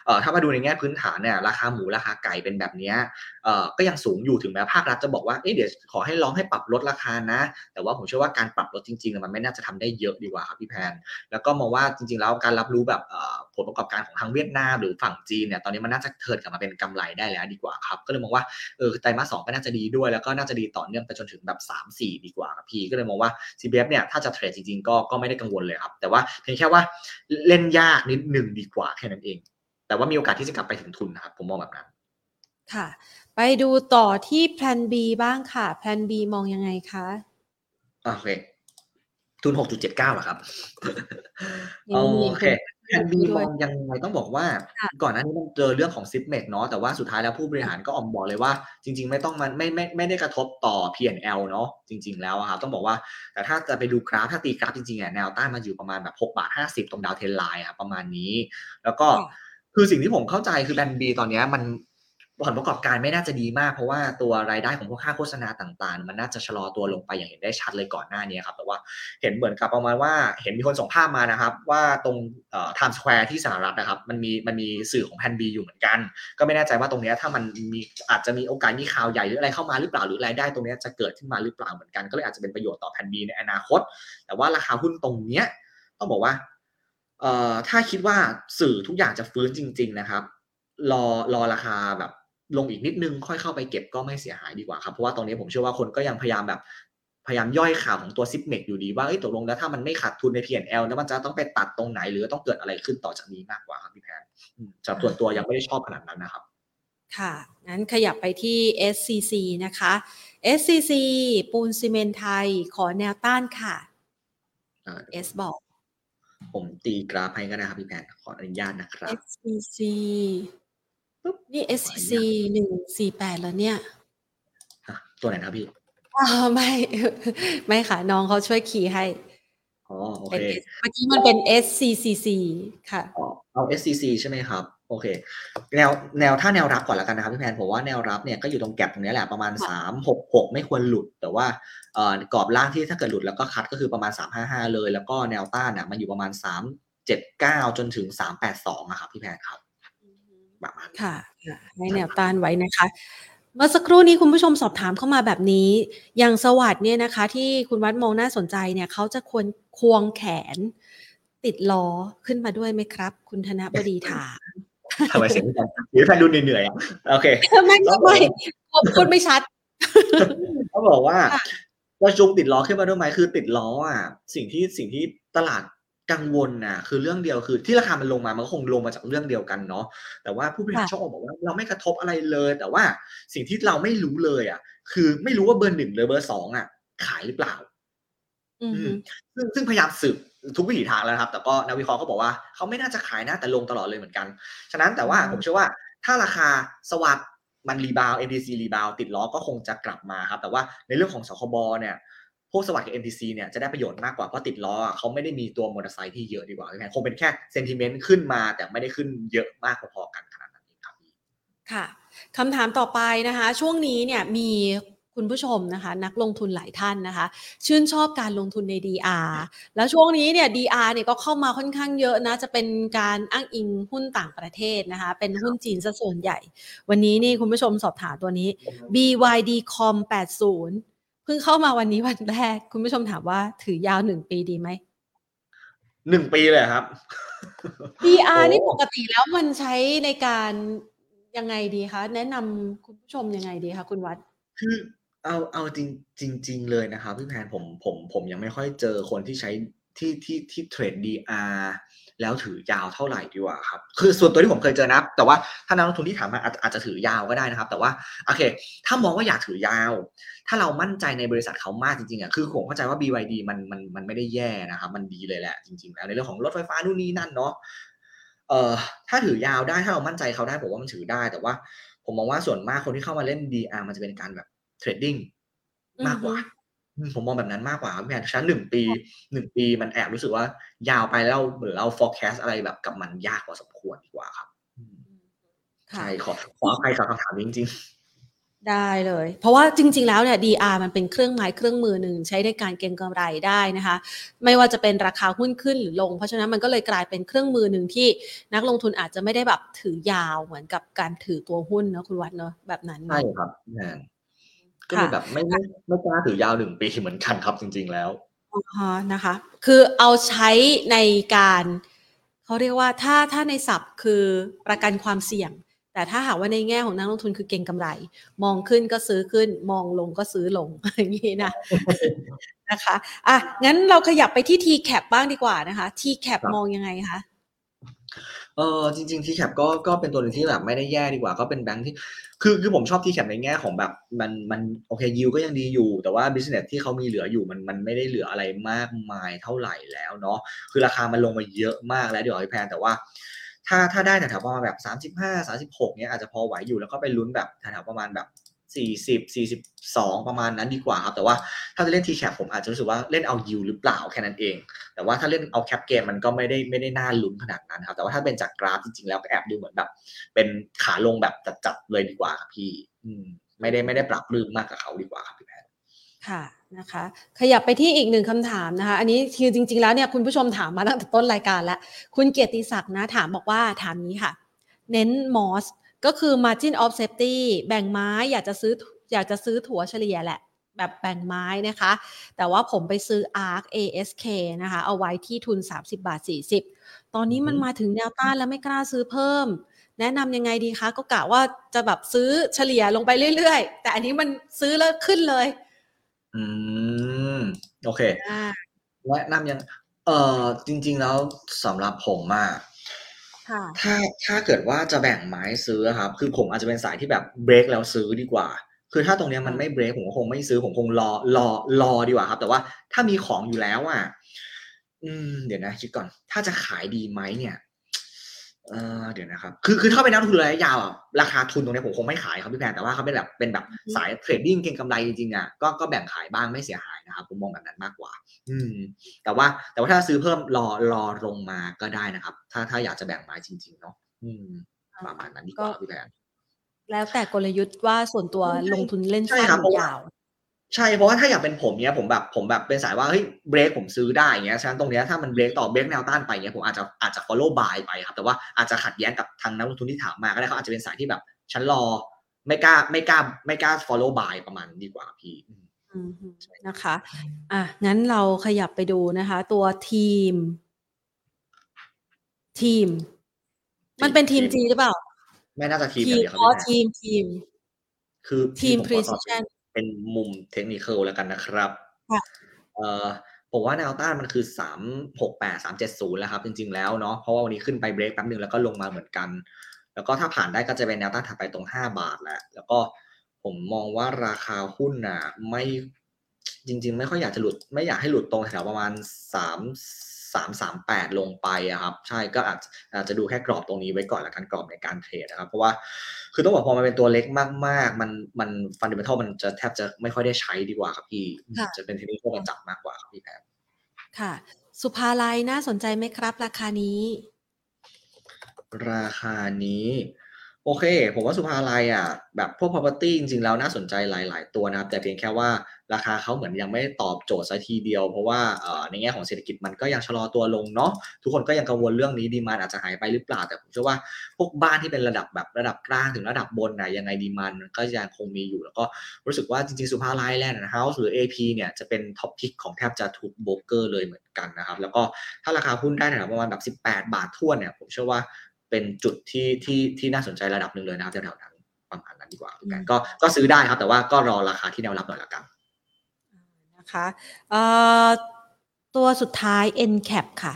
เอ่อถ้ามาดูในแง่พื้นฐานเนี่ยราคาหมูราคาไก่เป็นแบบนี้เอ่อก็ยังสูงอยู่ถึงแม้ภาครัฐจะบอกว่าเอ๊ะเดี๋ยวขอให้ลองให้ปรับลดราคานะ แต่ว่าผมเชื่อว่าการปรับลดจริงๆมันไม่น่าจะทำได้เยอะดีกว่าครับพี่แพน แล้วก็มองว่าจริงๆแล้วการรับรู้แบบผลประกอบการของทางเวียดนามหรือฝั่งจีนเนี่ยตอนนี้มันน่าจะเทิร์นกลับมาเป็นกำไรได้แล้วดีกว่าครับก็เลยมองว่าเออไตรมาสสองก็น่าจะดีด้วย แล้วก็น่าจะดีต่อเนื่องไปจนถึงแบบ3 4 ดีกว่าครับพี่ก็เลยมองว่า CBF เนี่ยถ้าจะ trade จริงๆก็ก็ไม่ได้กังวลเลยครับ แต่ว่าเพียงแค่ว่าเล่นยากนิดหนึ่งดีกว่าแค่นั้นเอง แต่ว่ามีโอกาสที่จะกลับไปถึงทุนนะครับผมมองแบบนั้นค่ะ ไปดูต่อที่แพลน B บ้างค่ะแพลน B มองยังไงคะโอเคทุนหกจุดเจ็ดเก้าเหรอครับโอเค Plan B มองยังไงต้องบอกว่า ก่อนหน้านี้มันเจอเรื่องของ Zipmex เนาะแต่ว่าสุดท้ายแล้วผู้บริหารก็ออกบอกเลยว่า จริง ๆ ไม่ต้องมันไม่ไม่ไม่ได้กระทบต่อ P&L เนาะจริง ๆ แล้วครับต้องบอกว่าแต่ถ้าจะไปดูกราฟถ้าตีกราฟจริงๆอะแนวต้านมาอยู่ประมาณแบบ6บาท50 ตรง downtrend line ครับประมาณนี้ แล้วก็คือสิ่งที่ผมเข้าใจคือ Plan B ตอนนี้มัน ผลประกอบการไม่น่าจะดีมาก เพราะว่าตัวรายได้ของพวกค่าโฆษณาต่างๆ มันน่าจะชะลอตัวลงไปอย่างเห็นได้ชัดเลยก่อนหน้านี้ครับแต่ว่าเห็นเหมือนกับประมาณว่าเห็นมีคนส่งภาพมานะครับ ว่าตรง Times Square ที่สหรัฐนะครับมันมีมันมีสื่อของ Plan B อยู่เหมือนกัน ก็ไม่แน่ใจว่าตรงนี้ถ้ามันมีอาจจะมีโอกาสมีข่าวใหญ่หรืออะไรเข้ามาหรือเปล่าหรือรายได้ตรงนี้จะเกิดขึ้นมาหรือเปล่าเหมือนกันก็เลยอาจจะเป็นประโยชน์ต่อ Plan B ในอนาคต แต่ว่าราคาหุ้นตรงเนี้ยต้องบอกว่าเอ่อถ้าคิดว่าสื่อทุกอย่างจะฟื้นจริง ๆ นะครับ รอรอราคาแบบ ลงอีกนิดนึงค่อยเข้าไปเก็บก็ไม่เสียหายดีกว่าครับ เพราะว่าตอนนี้ผมเชื่อว่าคนก็ยังพยายามแบบพยายามย่อยข่าวของตัว Zipmex อยู่ดีว่าตกลงแล้วถ้ามันไม่ขาดทุนใน P&L แล้วมันจะต้องไปตัดตรงไหน หรือต้องเกิดอะไรขึ้นต่อจากนี้มากกว่าครับพี่แพนจากส่วนตัวยังไม่ได้ชอบขนาดนั้นนะครับ ค่ะงั้นขยับไปที่ SCC นะคะ SCC ปูนซีเมนไทย ขอแนวต้านค่ะเอสบอก ผมตีกราฟให้ก็ได้ครับพี่แพนขออนุญาตนะครับ SCC นี่ SCC หนึ่งสี่แปดแล้วเนี่ยตัวไหนครับพี่อ๋อไม่ ไม่ค่ะ น้องเขาช่วยคีย์ให้อ๋อโอเคเมื่อกี้มันเป็น SCCC ค่ะอ๋อเอา SCC ใช่ไหมครับ โอเค แนวแนวถ้าแนวรับก่อนแล้วกันนะครับพี่แพนผมว่าแนวรับเนี่ยก็อยู่ตรงแก็บตรงนี้แหละประมาณสามหกหกไม่ควรหลุด แต่ว่าเอ่อกรอบล่างที่ถ้าเกิดหลุดแล้วก็คัดก็คือประมาณสามห้าห้าเลย แล้วก็แนวต้านอะมันอยู่ประมาณสามเจ็ดเก้าจนถึงสามแปดสองอะครับพี่แพนครับ ประมาณค่ะให้แนวต้านไว้นะคะ เมื่อสักครู่นี้คุณผู้ชมสอบถามเข้ามาแบบนี้ อย่างสวัสด์เนี่ยนะคะ ที่คุณวัดมองน่าสนใจเนี่ยเขาจะควรควงแขนติดล้อขึ้นมาด้วยไหมครับ คุณธนบดีถามทำไมเสียงกันหรือแฟนดูเหนื่อยๆโอเคไม่ไม่พูดไม่ชัดเขาบอกว่าว่าจุกติดล้อขึ้นมาด้วยไหมคือติดล้ออะ สิ่งที่สิ่งที่ตลาด กังวลนะคือเรื่องเดียวคือที่ราคามันลงมามันก็คงลงมาจากเรื่องเดียวกันเนาะแต่ว่าผู้บริหารชอบบอกว่าเราไม่กระทบอะไรเลย แต่ว่าสิ่งที่เราไม่รู้เลยอะ คือไม่รู้ว่าเบอร์หนึ่งหรือเบอร์สองอะ ขายหรือเปล่าอืมซึ่งซึ่งพยายามสืบทุกวิถีทางแล้วนะครับ แต่ก็นักวิเคราะห์ก็บอกว่าเขาไม่น่าจะขายนะแต่ลงตลอดเลยเหมือนกัน ฉะนั้นแต่ว่าผมเชื่อว่าถ้าราคา SAWAD มัน rebound MTC รีบาวติดล้อก็คงจะกลับมาครับ แต่ว่าในเรื่องของสคบเนี่ย พวก SAWAD กับ MTC เนี่ยจะได้ประโยชน์มากกว่าเพราะติดล้อเขาไม่ได้มีตัวมอเตอร์ไซค์ที่เยอะดีกว่าคงเป็นแค่ sentiment ขึ้นมาแต่ไม่ได้ขึ้นเยอะมากพอๆกันขนาดนั้นเองครับค่ะคำถามต่อไปนะคะ ช่วงนี้เนี่ยมีคุณผู้ชมนะคะ นักลงทุนหลายท่านนะคะ ชื่นชอบการลงทุนใน DR แล้วช่วงนี้เนี่ย DR เนี่ยก็เข้ามาค่อนข้างเยอะนะ จะเป็นการอ้างอิงหุ้นต่างประเทศนะคะ เป็นหุ้นจีนซะส่วนใหญ่ วันนี้นี่คุณผู้ชมสอบถามตัวนี้ BYD Com 80 เพิ่งเข้ามาวันนี้วันแรก คุณผู้ชมถามว่าถือยาวหนึ่งปีดีไหมหนึ่งปีเลยครับ DR นี่ปกติแล้วมันใช้ในการยังไงดีคะ แนะนำคุณผู้ชมยังไงดีคะคุณวัด คือเอาเอาจริงจริง ๆ เลยนะครับพี่แพนผมผมผมยังไม่ค่อยเจอคนที่ใช้ ที่ที่ที่เทรด DR แล้วถือยาวเท่าไหร่ดีกว่าครับ คือส่วนตัวที่ผมเคยเจอนะแต่ว่าถ้านักลงทุนที่ถามมาอาจอาจจะถือยาวก็ได้นะครับ แต่ว่าโอเค ถ้ามองว่าอยากถือยาว ถ้าเรามั่นใจในบริษัทเขามากจริงๆอะคือผมเข้าใจว่า BYD มันมันมันไม่ได้แย่นะครับ มันดีเลยแหละจริงๆแล้วในเรื่องของรถไฟฟ้านู่นนี่นั่นเนาะเอ่อถ้าถือยาวได้ถ้าเรามั่นใจเขาได้ผมว่ามันถือได้ แต่ว่า ผมมองว่าส่วนมากคนที่เข้ามาเล่น DR มันจะเป็นการแบบเทรดดิ้งมากกว่า ผมมองแบบนั้นมากกว่าพี่แอนชั้นหนึ่งปีหนึ่งปีมันแอบรู้สึกว่า ยาวไปแล้วเหมือนเรา forecast อะไรแบบกับมันยากกว่าสมควรดีกว่าครับใช่ขอขออภัยสำหรับคำถามนี้จริง ๆ ได้เลย เพราะว่าจริง ๆ แล้วเนี่ย DR มันเป็นเครื่องไม้เครื่องมือหนึ่งใช้ในการเก็งกำไรได้นะคะ ไม่ว่าจะเป็นราคาหุ้นขึ้นหรือลง เพราะฉะนั้นมันก็เลยกลายเป็นเครื่องมือหนึ่งที่นักลงทุนอาจจะไม่ได้แบบถือยาวเหมือนกับการถือตัวหุ้นเนาะคุณวัดเนาะแบบนั้นใช่ครับแอน ก็เลยแบบไม่ไม่ไม่กล้าถือยาวหนึ่งปีเหมือนกันครับจริง ๆ แล้วอ๋อนะคะ คือเอาใช้ในการเขาเรียกว่าถ้าถ้าในศัพท์คือประกันความเสี่ยง แต่ถ้าหากว่าในแง่ของนักลงทุนคือเก่งกำไร มองขึ้นก็ซื้อขึ้น มองลงก็ซื้อลงอย่างนี้นะนะคะอะงั้นเราขยับไปที่ TCAP บ้างดีกว่านะคะ TCAP มองยังไงคะ เออจริงๆ TCAP ก็ก็เป็นตัวหนึ่งที่แบบไม่ได้แย่ดีกว่า ก็เป็นแบงค์ที่ คือคือผมชอบ TCAP ในแง่ของแบบมันมันโอเคยิวก็ยังดีอยู่ แต่ว่า business ที่เขามีเหลืออยู่มันมันไม่ได้เหลืออะไรมากมายเท่าไหร่แล้วเนาะคือราคามันลงมาเยอะมากแล้วเดี๋ยวพี่แพนแต่ว่า ถ้าถ้าได้แถวๆประมาณแบบสามสิบห้าสามสิบหกเนี้ยอาจจะพอไหวอยู่แล้วก็ไปลุ้นแบบแถวๆประมาณแบบ สี่สิบสี่สิบสองประมาณนั้นดีกว่าครับ แต่ว่าถ้าจะเล่นทีแคปผมอาจจะรู้สึกว่าเล่นเอายิวหรือเปล่าแค่นั้นเอง แต่ว่าถ้าเล่นเอาแคปเกมมันก็ไม่ได้ไม่ได้น่าลุ้นขนาดนั้นครับ แต่ว่าถ้าเป็นจากกราฟจริงๆแล้วก็แอบดูเหมือนแบบ เป็นขาลงแบบจัดๆเลยดีกว่าครับพี่อืมไม่ได้ไม่ได้ปรับรื้มมากกับเขาดีกว่าครับพี่แพทค่ะนะคะขยับไปที่อีกหนึ่งคำถามนะคะ อันนี้คือจริง ๆแล้วเนี่ยคุณผู้ชมถามมาตั้งแต่ต้นรายการแล้ว คุณเกียรติศักดิ์นะถามบอกว่าถามนี้ค่ะ เน้นมอส ก็คือ margin of safety แบ่งไม้อยากจะซื้ออยากจะซื้อถั่วเฉลี่ยแหละ แบบแบ่งไม้นะคะ แต่ว่าผมไปซื้อ ARK ASK นะคะ เอาไว้ที่ทุน 30 บาท 40 ตอนนี้มันมาถึงแนวต้านแล้วไม่กล้าซื้อเพิ่ม แนะนำยังไงดีคะ ก็กะว่าจะแบบซื้อเฉลี่ยลงไปเรื่อยๆ แต่อันนี้มันซื้อแล้วขึ้นเลย อืม โอเคแนะนำยัง เอ่อจริง ๆ แล้วสำหรับผมอะ ถ้าถ้าเกิดว่าจะแบ่งไม้ซื้อครับ คือผมอาจจะเป็นสายที่แบบเบรกแล้วซื้อดีกว่า คือถ้าตรงนี้มันไม่เบรกผมก็คงไม่ซื้อผมคงรอรอรอดีกว่าครับ แต่ว่าถ้ามีของอยู่แล้วอะอืม เดี๋ยวนะคิดก่อน ถ้าจะขายดีไหมเนี่ย เออเดี๋ยวนะครับ คือคือถ้าเป็นนักลงทุนระยะยาวอะราคาทุนตรงนี้ผมคงไม่ขายครับพี่แพนแต่ว่าเขาเป็นแบบเป็นแบบสาย trading เก็งกำไรจริงๆอะก็ก็แบ่งขายบ้างไม่เสียหายนะครับผมมองแบบนั้นมากกว่า อืม แต่ว่าแต่ว่าถ้าซื้อเพิ่มรอรอลงมาก็ได้นะครับ ถ้าถ้าอยากจะแบ่งไม้จริง ๆ เนาะอืมประมาณนั้นดีกว่าพี่แพนแล้วแต่กลยุทธ์ว่าส่วนตัวลงทุนเล่นสั้นยาว ใช่เพราะว่าถ้าอยากเป็นผมเนี้ยผมแบบผมแบบเป็นสายว่าเฮ้ยเบรกผมซื้อได้เงี้ยฉะนั้นตรงเนี้ยถ้ามันเบรกต่อเบรกแนวต้านไปเงี้ยผมอาจจะอาจจะ follow buy ไปครับแต่ว่าอาจจะขัดแย้งกับทางนักลงทุนที่ถามมาก็ได้เขาอาจจะเป็นสายที่แบบฉันรอไม่กล้าไม่กล้าไม่กล้า follow buy ประมาณดีกว่าพี่นะคะอะงั้นเราขยับไปดูนะคะ ตัวทีม ทีม มันเป็นทีมจีหรือเปล่า ไม่น่าจะทีมทีมอ๋อทีมทีม คือทีม precision เป็นมุมเทคนิคแล้วกันนะครับค่ะเอ่อผผมว่าแนวต้านมันคือสามหกแปดสามเจ็ดศูนย์แล้วครับ จริง ๆ แล้วเนาะเพราะว่าวันนี้ขึ้นไปเบรกแป๊บนึงแล้วก็ลงมาเหมือนกัน แล้วก็ถ้าผ่านได้ก็จะเป็นแนวต้านถัดไปตรงห้าบาทแหละแล้วก็ผมมองว่าราคาหุ้นน่ะไม่จริง ๆ ไม่ค่อยอยากจะหลุด ไม่อยากให้หลุดตรงแถวประมาณสามสามสามแปดลงไปอะครับ ใช่ก็อาจอาจจะดูแค่กรอบตรงนี้ไว้ก่อนละกันกรอบในการเทรดนะครับ เพราะว่าคือต้องบอกพอมันเป็นตัวเล็กมากๆ มันมันฟันเดเมนทัลมันจะแทบจะไม่ค่อยได้ใช้ดีกว่าครับพี่ จะเป็นเทคนิคประจับมากกว่าครับพี่แพนค่ะ สุภาลัยน่าสนใจไหมครับ ราคานี้ ราคานี้ โอเค ผมว่าสุภาลัยอะแบบพวก property จริงๆ แล้วน่าสนใจหลาย ๆ ตัวนะครับ แต่เพียงแค่ว่าราคาเขาเหมือนยังไม่ตอบโจทย์ซะทีเดียว เพราะว่าในแง่ของเศรษฐกิจมันก็ยังชะลอตัวลงเนาะทุกคนก็ยังกังวลเรื่องนี้ demand อาจจะหายไปหรือเปล่า แต่ผมเชื่อว่าพวกบ้านที่เป็นระดับแบบระดับกลางถึงระดับบนนะยังไง demand ก็ยังคงมีอยู่ แล้วก็รู้สึกว่าจริงๆ สุภาลัยแลนด์เฮาส์หรือ AP เนี่ยจะเป็น top pick ของแทบจะทุกโบรกเกอร์เลยเหมือนกันนะครับแล้วก็ถ้าราคาหุ้นได้ะประมาณแบบ 18 บาททั่วเนี่ยผมเชื่อว่า เป็นจุดที่ที่ที่น่าสนใจระดับหนึ่งเลยนะครับแถวๆนั้นประมาณนั้นดีกว่ากันก็ก็ซื้อได้ครับ แต่ว่าก็รอราคาที่แนวรับหน่อยละกันนะคะตัวสุดท้าย NCAP ค่ะ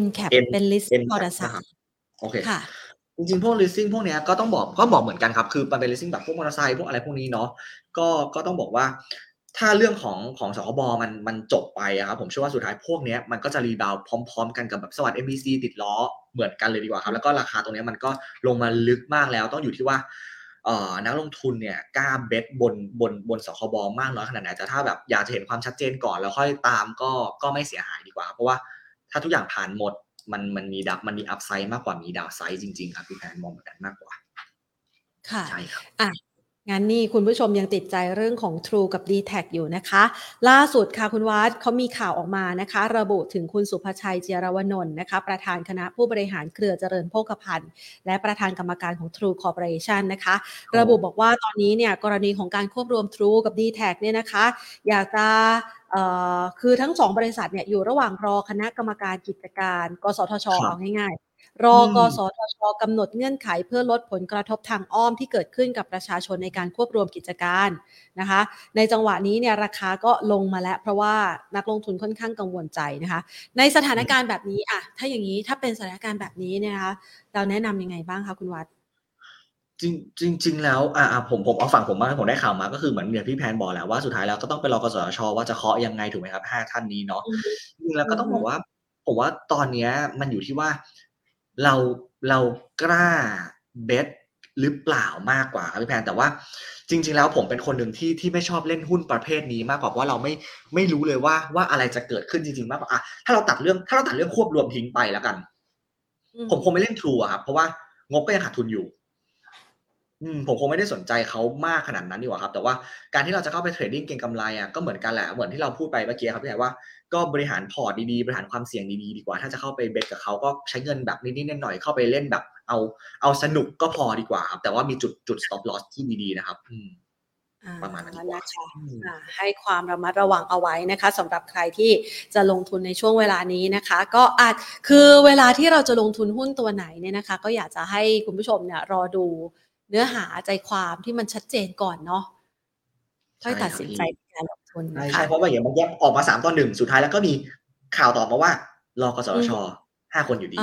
NCAP เป็น listing มอเตอร์ไซค์โอเคค่ะจริงๆ พวก leasing พวกนี้ก็ต้องบอกก็บอกเหมือนกันครับ คือมันเป็น leasing แบบพวกมอเตอร์ไซค์พวกอะไรพวกนี้เนาะก็ก็ต้องบอกว่า ถ้าเรื่องของของสคบมันมันจบไปอะครับผมเชื่อว่าสุดท้ายพวกนี้มันก็จะ rebound พร้อม ๆ กันกับแบบสวัสด์ MBC ติดล้อเหมือนกันเลยดีกว่าครับ แล้วก็ราคาตรงนี้มันก็ลงมาลึกมากแล้ว ต้องอยู่ที่ว่าเอ่อนักลงทุนเนี่ยกล้า bet บนบนบนสคบมากน้อยขนาดไหนแต่ถ้าแบบอยากจะเห็นความชัดเจนก่อนแล้วค่อยตามก็ก็ไม่เสียหายดีกว่า เพราะว่าถ้าทุกอย่างผ่านหมดมันมันมีดับมันมี upside มากกว่ามี downside จริงๆครับพี่แพนมองเหมือนกันมากกว่าค่ะใช่ครับอะ งั้นนี่คุณผู้ชมยังติดใจเรื่องของ True กับ d t แทอยู่นะคะ ล่าสุดค่ะคุณวัดเขามีข่าวออกมานะคะ ระบุถึงคุณสุภชัยเจียรวนนท์นะคะ ประธานคณะผู้บริหารเครือเจริญโภคภัณฑ์ และประธานกรรมการของ True Corporation นะคะ ระบุบอกว่าตอนนี้เนี่ยกรณีของการควบรวม True กับ d t แทเนี่ยนะคะ อยากจะคือทั้งสองบริษัทเนี่ยอยู่ระหว่างรอคณะกรรมการกิจการ กสทชเอาง่าย รอกสทชกำหนดเงื่อนไขเพื่อลดผลกระทบทางอ้อมที่เกิดขึ้นกับประชาชนในการควบรวมกิจการนะคะ ในจังหวะนี้เนี่ยราคาก็ลงมาแล้ว เพราะว่านักลงทุนค่อนข้างกังวลใจนะคะ ในสถานการณ์แบบนี้อะถ้าอย่างนี้ถ้าเป็นสถานการณ์แบบนี้เนี่ยนะคะเราแนะนํำยังไงบ้างคะคุณวัดจริงจริงจริงแล้วอ่าผมผมเอาฝั่งผมมาผมได้ข่าวมาก็คือเหมือนอย่างพี่แพนบอกแหละว่าสุดท้ายแล้วก็ต้องไปรอกสทชว่าจะเคาะยังไงถูกไหมครับห้าท่านนี้เนาะจริงแล้วก็ต้องบอกว่า ผมว่าตอนนี้มันอยู่ที่ว่า เราเรากล้าเบสหรือเปล่ามากกว่าครับพี่แพนแต่ว่าจริง ๆ แล้วผมเป็นคนหนึ่งที่ที่ไม่ชอบเล่นหุ้นประเภทนี้มากกว่าว่าเราไม่ไม่รู้เลยว่าว่าอะไรจะเกิดขึ้นจริง ๆ มากกว่าอะถ้าเราตัดเรื่องถ้าเราตัดเรื่องควบรวมทิ้งไปแล้วกัน ผมคงไม่เล่นทรูครับเพราะว่างบก็ยังขาดทุนอยู่ อืมผมคงไม่ได้สนใจเขามากขนาดนั้นดีกว่าครับ แต่ว่าการที่เราจะเข้าไป trading เก็งกำไรอะก็เหมือนกันแหละเหมือนที่เราพูดไปเมื่อกี้ครับพี่แพนว่าก็บริหารพอร์ตดีๆบริหารความเสี่ยงดีๆดีกว่า ถ้าจะเข้าไป bet กับเขาก็ใช้เงินแบบนิดๆหน่อยๆเข้าไปเล่นแบบเอาเอาสนุกก็พอดีกว่าครับแต่ว่ามีจุดจุด stop loss ที่ดีๆนะครับ อืมประมาณนั้นนะคะให้ความระมัดระวังเอาไว้นะคะสำหรับใครที่จะลงทุนในช่วงเวลานี้นะคะ ก็อาจคือเวลาที่เราจะลงทุนหุ้นตัวไหนเนี่ยนะคะ ก็อยากจะให้คุณผู้ชมเนี่ยรอดู เนื้อหาใจความที่มันชัดเจนก่อนเนาะค่อยตัดสินใจการลงทุนใช่ใช่เพราะว่าอย่างมันแยกออกมาสามต่อหนึ่งสุดท้ายแล้วก็มีข่าวต่อมาว่ารอกสชห้าคนอยู่ดี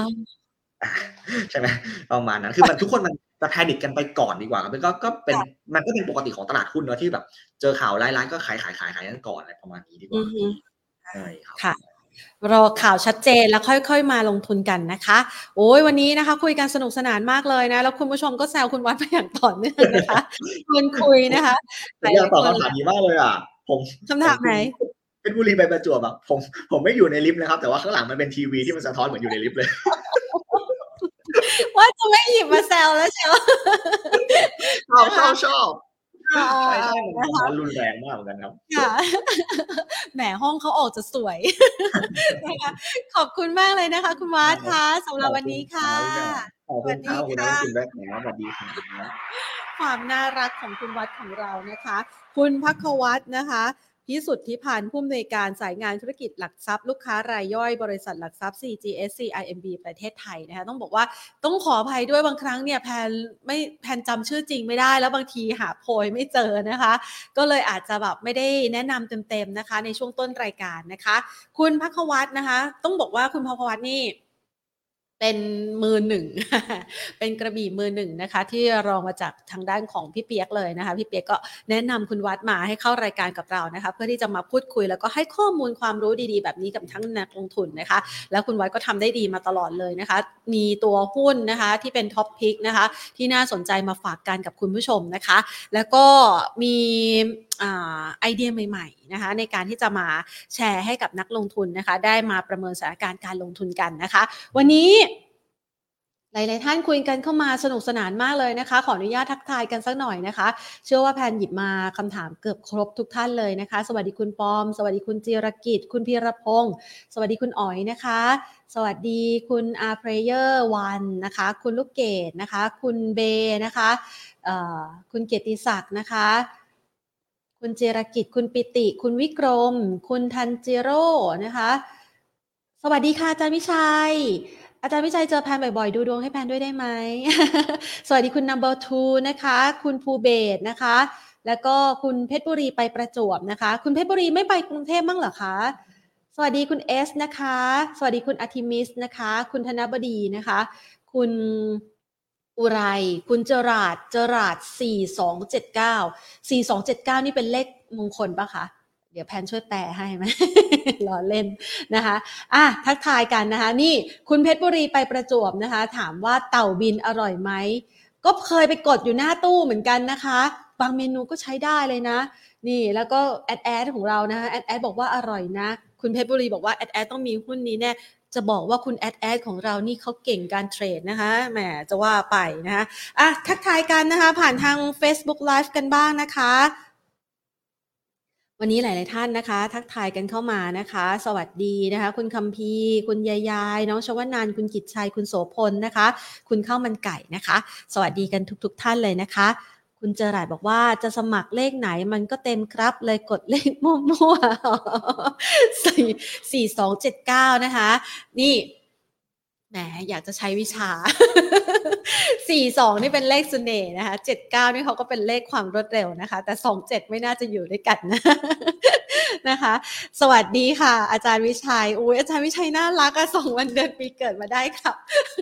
ใช่ไหมประมาณนั้นคือมันทุกคนมันจะแพนิคกันไปก่อนดีกว่ามันก็ก็เป็นมันก็เป็นปกติของตลาดหุ้นเนาะที่แบบ เจอข่าวร้ายๆก็ขายขายขายขายกันก่อนอะไรประมาณนี้ดีกว่าใช่ครับค่ะ รอข่าวชัดเจนแล้วค่อย ๆ มาลงทุนกันนะคะ โอ้ยวันนี้นะคะ คุยกันสนุกสนานมากเลยนะ แล้วคุณผู้ชมก็แซวคุณวัดไปอย่างต่อเนื่องนะคะคุณคุยนะคะอยากตอบคำถามดีมากเลยอะ ผมคำถามไหนเป็นบุรีไปประจวบแบบผมผมไม่อยู่ในลิฟต์นะครับ แต่ว่าข้างหลังมันเป็นทีวีที่มันสะท้อนเหมือนอยู่ในลิฟต์เลยว่าจะไม่หยิบมาแซวแล้วเชียวชอบชอบชอบ ใช่ใช่มันรุนแรงมากเหมือนกันครับค่ะแหมห้องเขาออกจะสวยนะคะขอบคุณมากเลยนะคะ คุณวัดค่ะสำหรับวันนี้ค่ะสวัสดีค่ะคุณแม่สวัสดีค่ะความน่ารักของคุณวัดของเรานะคะ คุณพักวัฒนะคะ พิสุทธิพันธ์ผู้อำนวยการสายงานธุรกิจหลักทรัพย์ลูกค้ารายย่อยบริษัทหลักทรัพย์ CGS CIMB ประเทศไทยนะคะต้องบอกว่าต้องขออภัยด้วยบางครั้งเนี่ยแพนไม่แพนจำชื่อจริงไม่ได้ แล้วบางทีหาโพยไม่เจอนะคะ ก็เลยอาจจะแบบไม่ได้แนะนำเต็มๆนะคะ ในช่วงต้นรายการนะคะ คุณพักวัตนะคะ ต้องบอกว่าคุณพักวัตนี่ เป็นมือหนึ่ง เป็นกระบี่มือหนึ่งนะคะ ที่รองมาจากทางด้านของพี่เปียกเลยนะคะ พี่เปียกก็แนะนำคุณวัดมาให้เข้ารายการกับเรานะคะ เพื่อที่จะมาพูดคุยแล้วก็ให้ข้อมูลความรู้ดีๆ แบบนี้กับทั้งนักลงทุนนะคะ แล้วคุณวัดก็ทำได้ดีมาตลอดเลยนะคะ มีตัวหุ้นนะคะที่เป็นท็อปพิกนะคะ ที่น่าสนใจมาฝากกันกับคุณผู้ชมนะคะ แล้วก็มีไอเดียใหม่ๆนะคะในการที่จะมาแชร์ให้กับนักลงทุนนะคะ ได้มาประเมินสถานการณ์การลงทุนกันนะคะ วันนี้ หลาย ๆ ท่านคุยกันเข้ามาสนุกสนานมากเลยนะคะ ขออนุญาตทักทายกันสักหน่อยนะคะ เชื่อว่าแพนหยิบมาคำถามเกือบครบทุกท่านเลยนะคะ สวัสดีคุณปอม สวัสดีคุณจิรกิจ คุณพีรพงศ์สวัสดีคุณอ๋อยนะคะ สวัสดีคุณอาเพรเยอร์วันนะคะ คุณลูกเกดนะคะ คุณเบนะคะคุณเกียรติศักดิ์นะคะ คุณเจรกิจ คุณปิติ คุณวิกรม คุณทันเจโร่นะคะ สวัสดีค่ะอาจารย์วิชัย อาจารย์วิจัยเจอแพนบ่อยๆ ดูดวงให้แพนด้วยได้ไหม สวัสดีคุณ number two นะคะ คุณภูเบศนะคะ แล้วก็คุณเพชรบุรีไปประจวบนะคะ คุณเพชรบุรีไม่ไปกรุงเทพมั้งเหรอคะ สวัสดีคุณเอสนะคะ สวัสดีคุณอาทิมิสนะคะ คุณธนบดีนะคะ คุณอุไร คุณเจราดเจราดสี่สองเจ็ดเก้าสี่สองเจ็ดเก้านี่เป็นเลขมงคลปะคะ เดี๋ยวแพนช่วยแปลให้ไหมรอเล่นนะคะอะทักทายกันนะคะ นี่คุณเพชรบุรีไปประจวบนะคะ ถามว่าเต่าบินอร่อยไหม ก็เคยไปกดอยู่หน้าตู้เหมือนกันนะคะ บางเมนูก็ใช้ได้เลยนะ นี่แล้วก็แอดแอดของเรานะคะแอดแอดบอกว่าอร่อยนะ คุณเพชรบุรีบอกว่าแอดแอดต้องมีหุ้นนี้แน่จะบอกว่าคุณแอดแอดของเรานี่เขาเก่งการ trade นะคะ แหมจะว่าไปนะคะอะทักทายกันนะคะ ผ่านทาง Facebook Live กันบ้างนะคะ วันนี้หลาย ๆ ท่านนะคะ ทักทายกันเข้ามานะคะ สวัสดีนะคะ คุณคำพีคุณยายยาย น้องชวนานคุณกิจชัย คุณโสพลนะคะ คุณข้าวมันไก่นะคะ สวัสดีกันทุก ๆท่านเลยนะคะ คุณเจรายบอกว่าจะสมัครเลขไหนมันก็เต็มครับ เลยกดเลขมั่วๆสี่สี่สองเจ็ดเก้านะคะ นี่ แหมอยากจะใช้วิชาสี่สองนี่เป็นเลขสุเน่นะคะเจ็ดเก้านี่เขาก็เป็นเลขความรวดเร็วนะคะ แต่สองเจ็ดไม่น่าจะอยู่ด้วยกันนะนะคะ สวัสดีค่ะ อาจารย์วิชัยอุ้ยอาจารย์วิชัยน่ารักอะส่งวันเดือนปีเกิดมาได้ครับ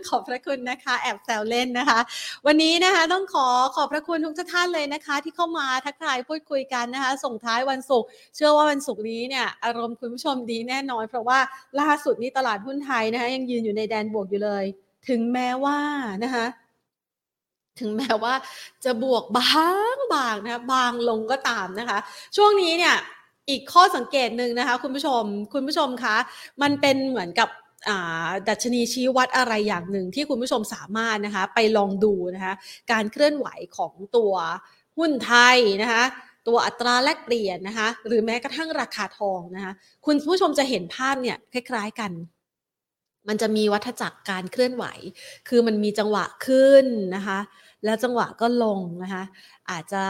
ขอบพระคุณนะคะ แอบแซวเล่นนะคะ วันนี้นะคะต้องขอขอบพระคุณทุกท่านเลยนะคะ ที่เข้ามาทักทายพูดคุยกันนะคะ ส่งท้ายวันศุกร์เชื่อว่าวันศุกร์นี้เนี่ยอารมณ์คุณผู้ชมดีแน่นอน เพราะว่าล่าสุดนี้ตลาดหุ้นไทยนะคะยังยืนอยู่ในแดนบวกอยู่เลย ถึงแม้ว่านะคะถึงแม้ว่าจะบวกบางบางนะบางลงก็ตามนะคะ ช่วงนี้เนี่ยอีกข้อสังเกตหนึ่งนะคะ คุณผู้ชมคุณผู้ชมคะมันเป็นเหมือนกับดัชนีชี้วัดอะไรอย่างหนึ่งที่คุณผู้ชมสามารถนะคะ ไปลองดูนะคะ การเคลื่อนไหวของตัวหุ้นไทยนะคะ ตัวอัตราแลกเปลี่ยนนะคะ หรือแม้กระทั่งราคาทองนะคะ คุณผู้ชมจะเห็นภาพเนี่ยคล้าย ๆ กัน มันจะมีวัฏจักรการเคลื่อนไหว คือมันมีจังหวะขึ้นนะคะ แล้วจังหวะก็ลงนะคะ อาจจะ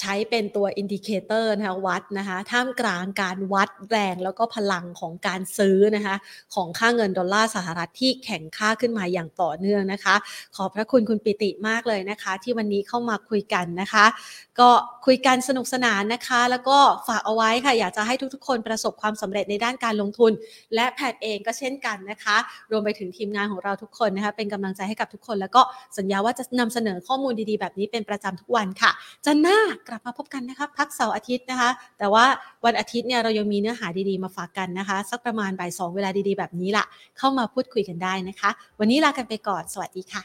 ใช้เป็นตัว indicator นะคะวัดนะคะท่ามกลางการวัดแรงแล้วก็พลังของการซื้อนะคะของค่าเงินดอลลาร์สหรัฐที่แข็งค่าขึ้นมาอย่างต่อเนื่องนะคะ ขอบพระคุณคุณปิติมากเลยนะคะ ที่วันนี้เข้ามาคุยกันนะคะ ก็คุยกันสนุกสนานนะคะ แล้วก็ฝากเอาไว้ค่ะ อยากจะให้ทุกๆ คนประสบความสำเร็จในด้านการลงทุน และแพทเองก็เช่นกันนะคะ รวมไปถึงทีมงานของเราทุกคนนะคะเป็นกำลังใจให้กับทุกคน แล้วก็สัญญาว่าจะนำเสนอข้อมูลดีๆ แบบนี้เป็นประจำทุกวันค่ะจันหน้ากลับมาพบกันนะคะพักเสาร์อาทิตย์นะคะ แต่ว่าวันอาทิตย์เนี่ยเรายังมีเนื้อหาดีๆมาฝากกันนะคะ สักประมาณบ่ายสองเวลาดีๆแบบนี้ละเข้ามาพูดคุยกันได้นะคะ วันนี้ลากันไปก่อน สวัสดีค่ะ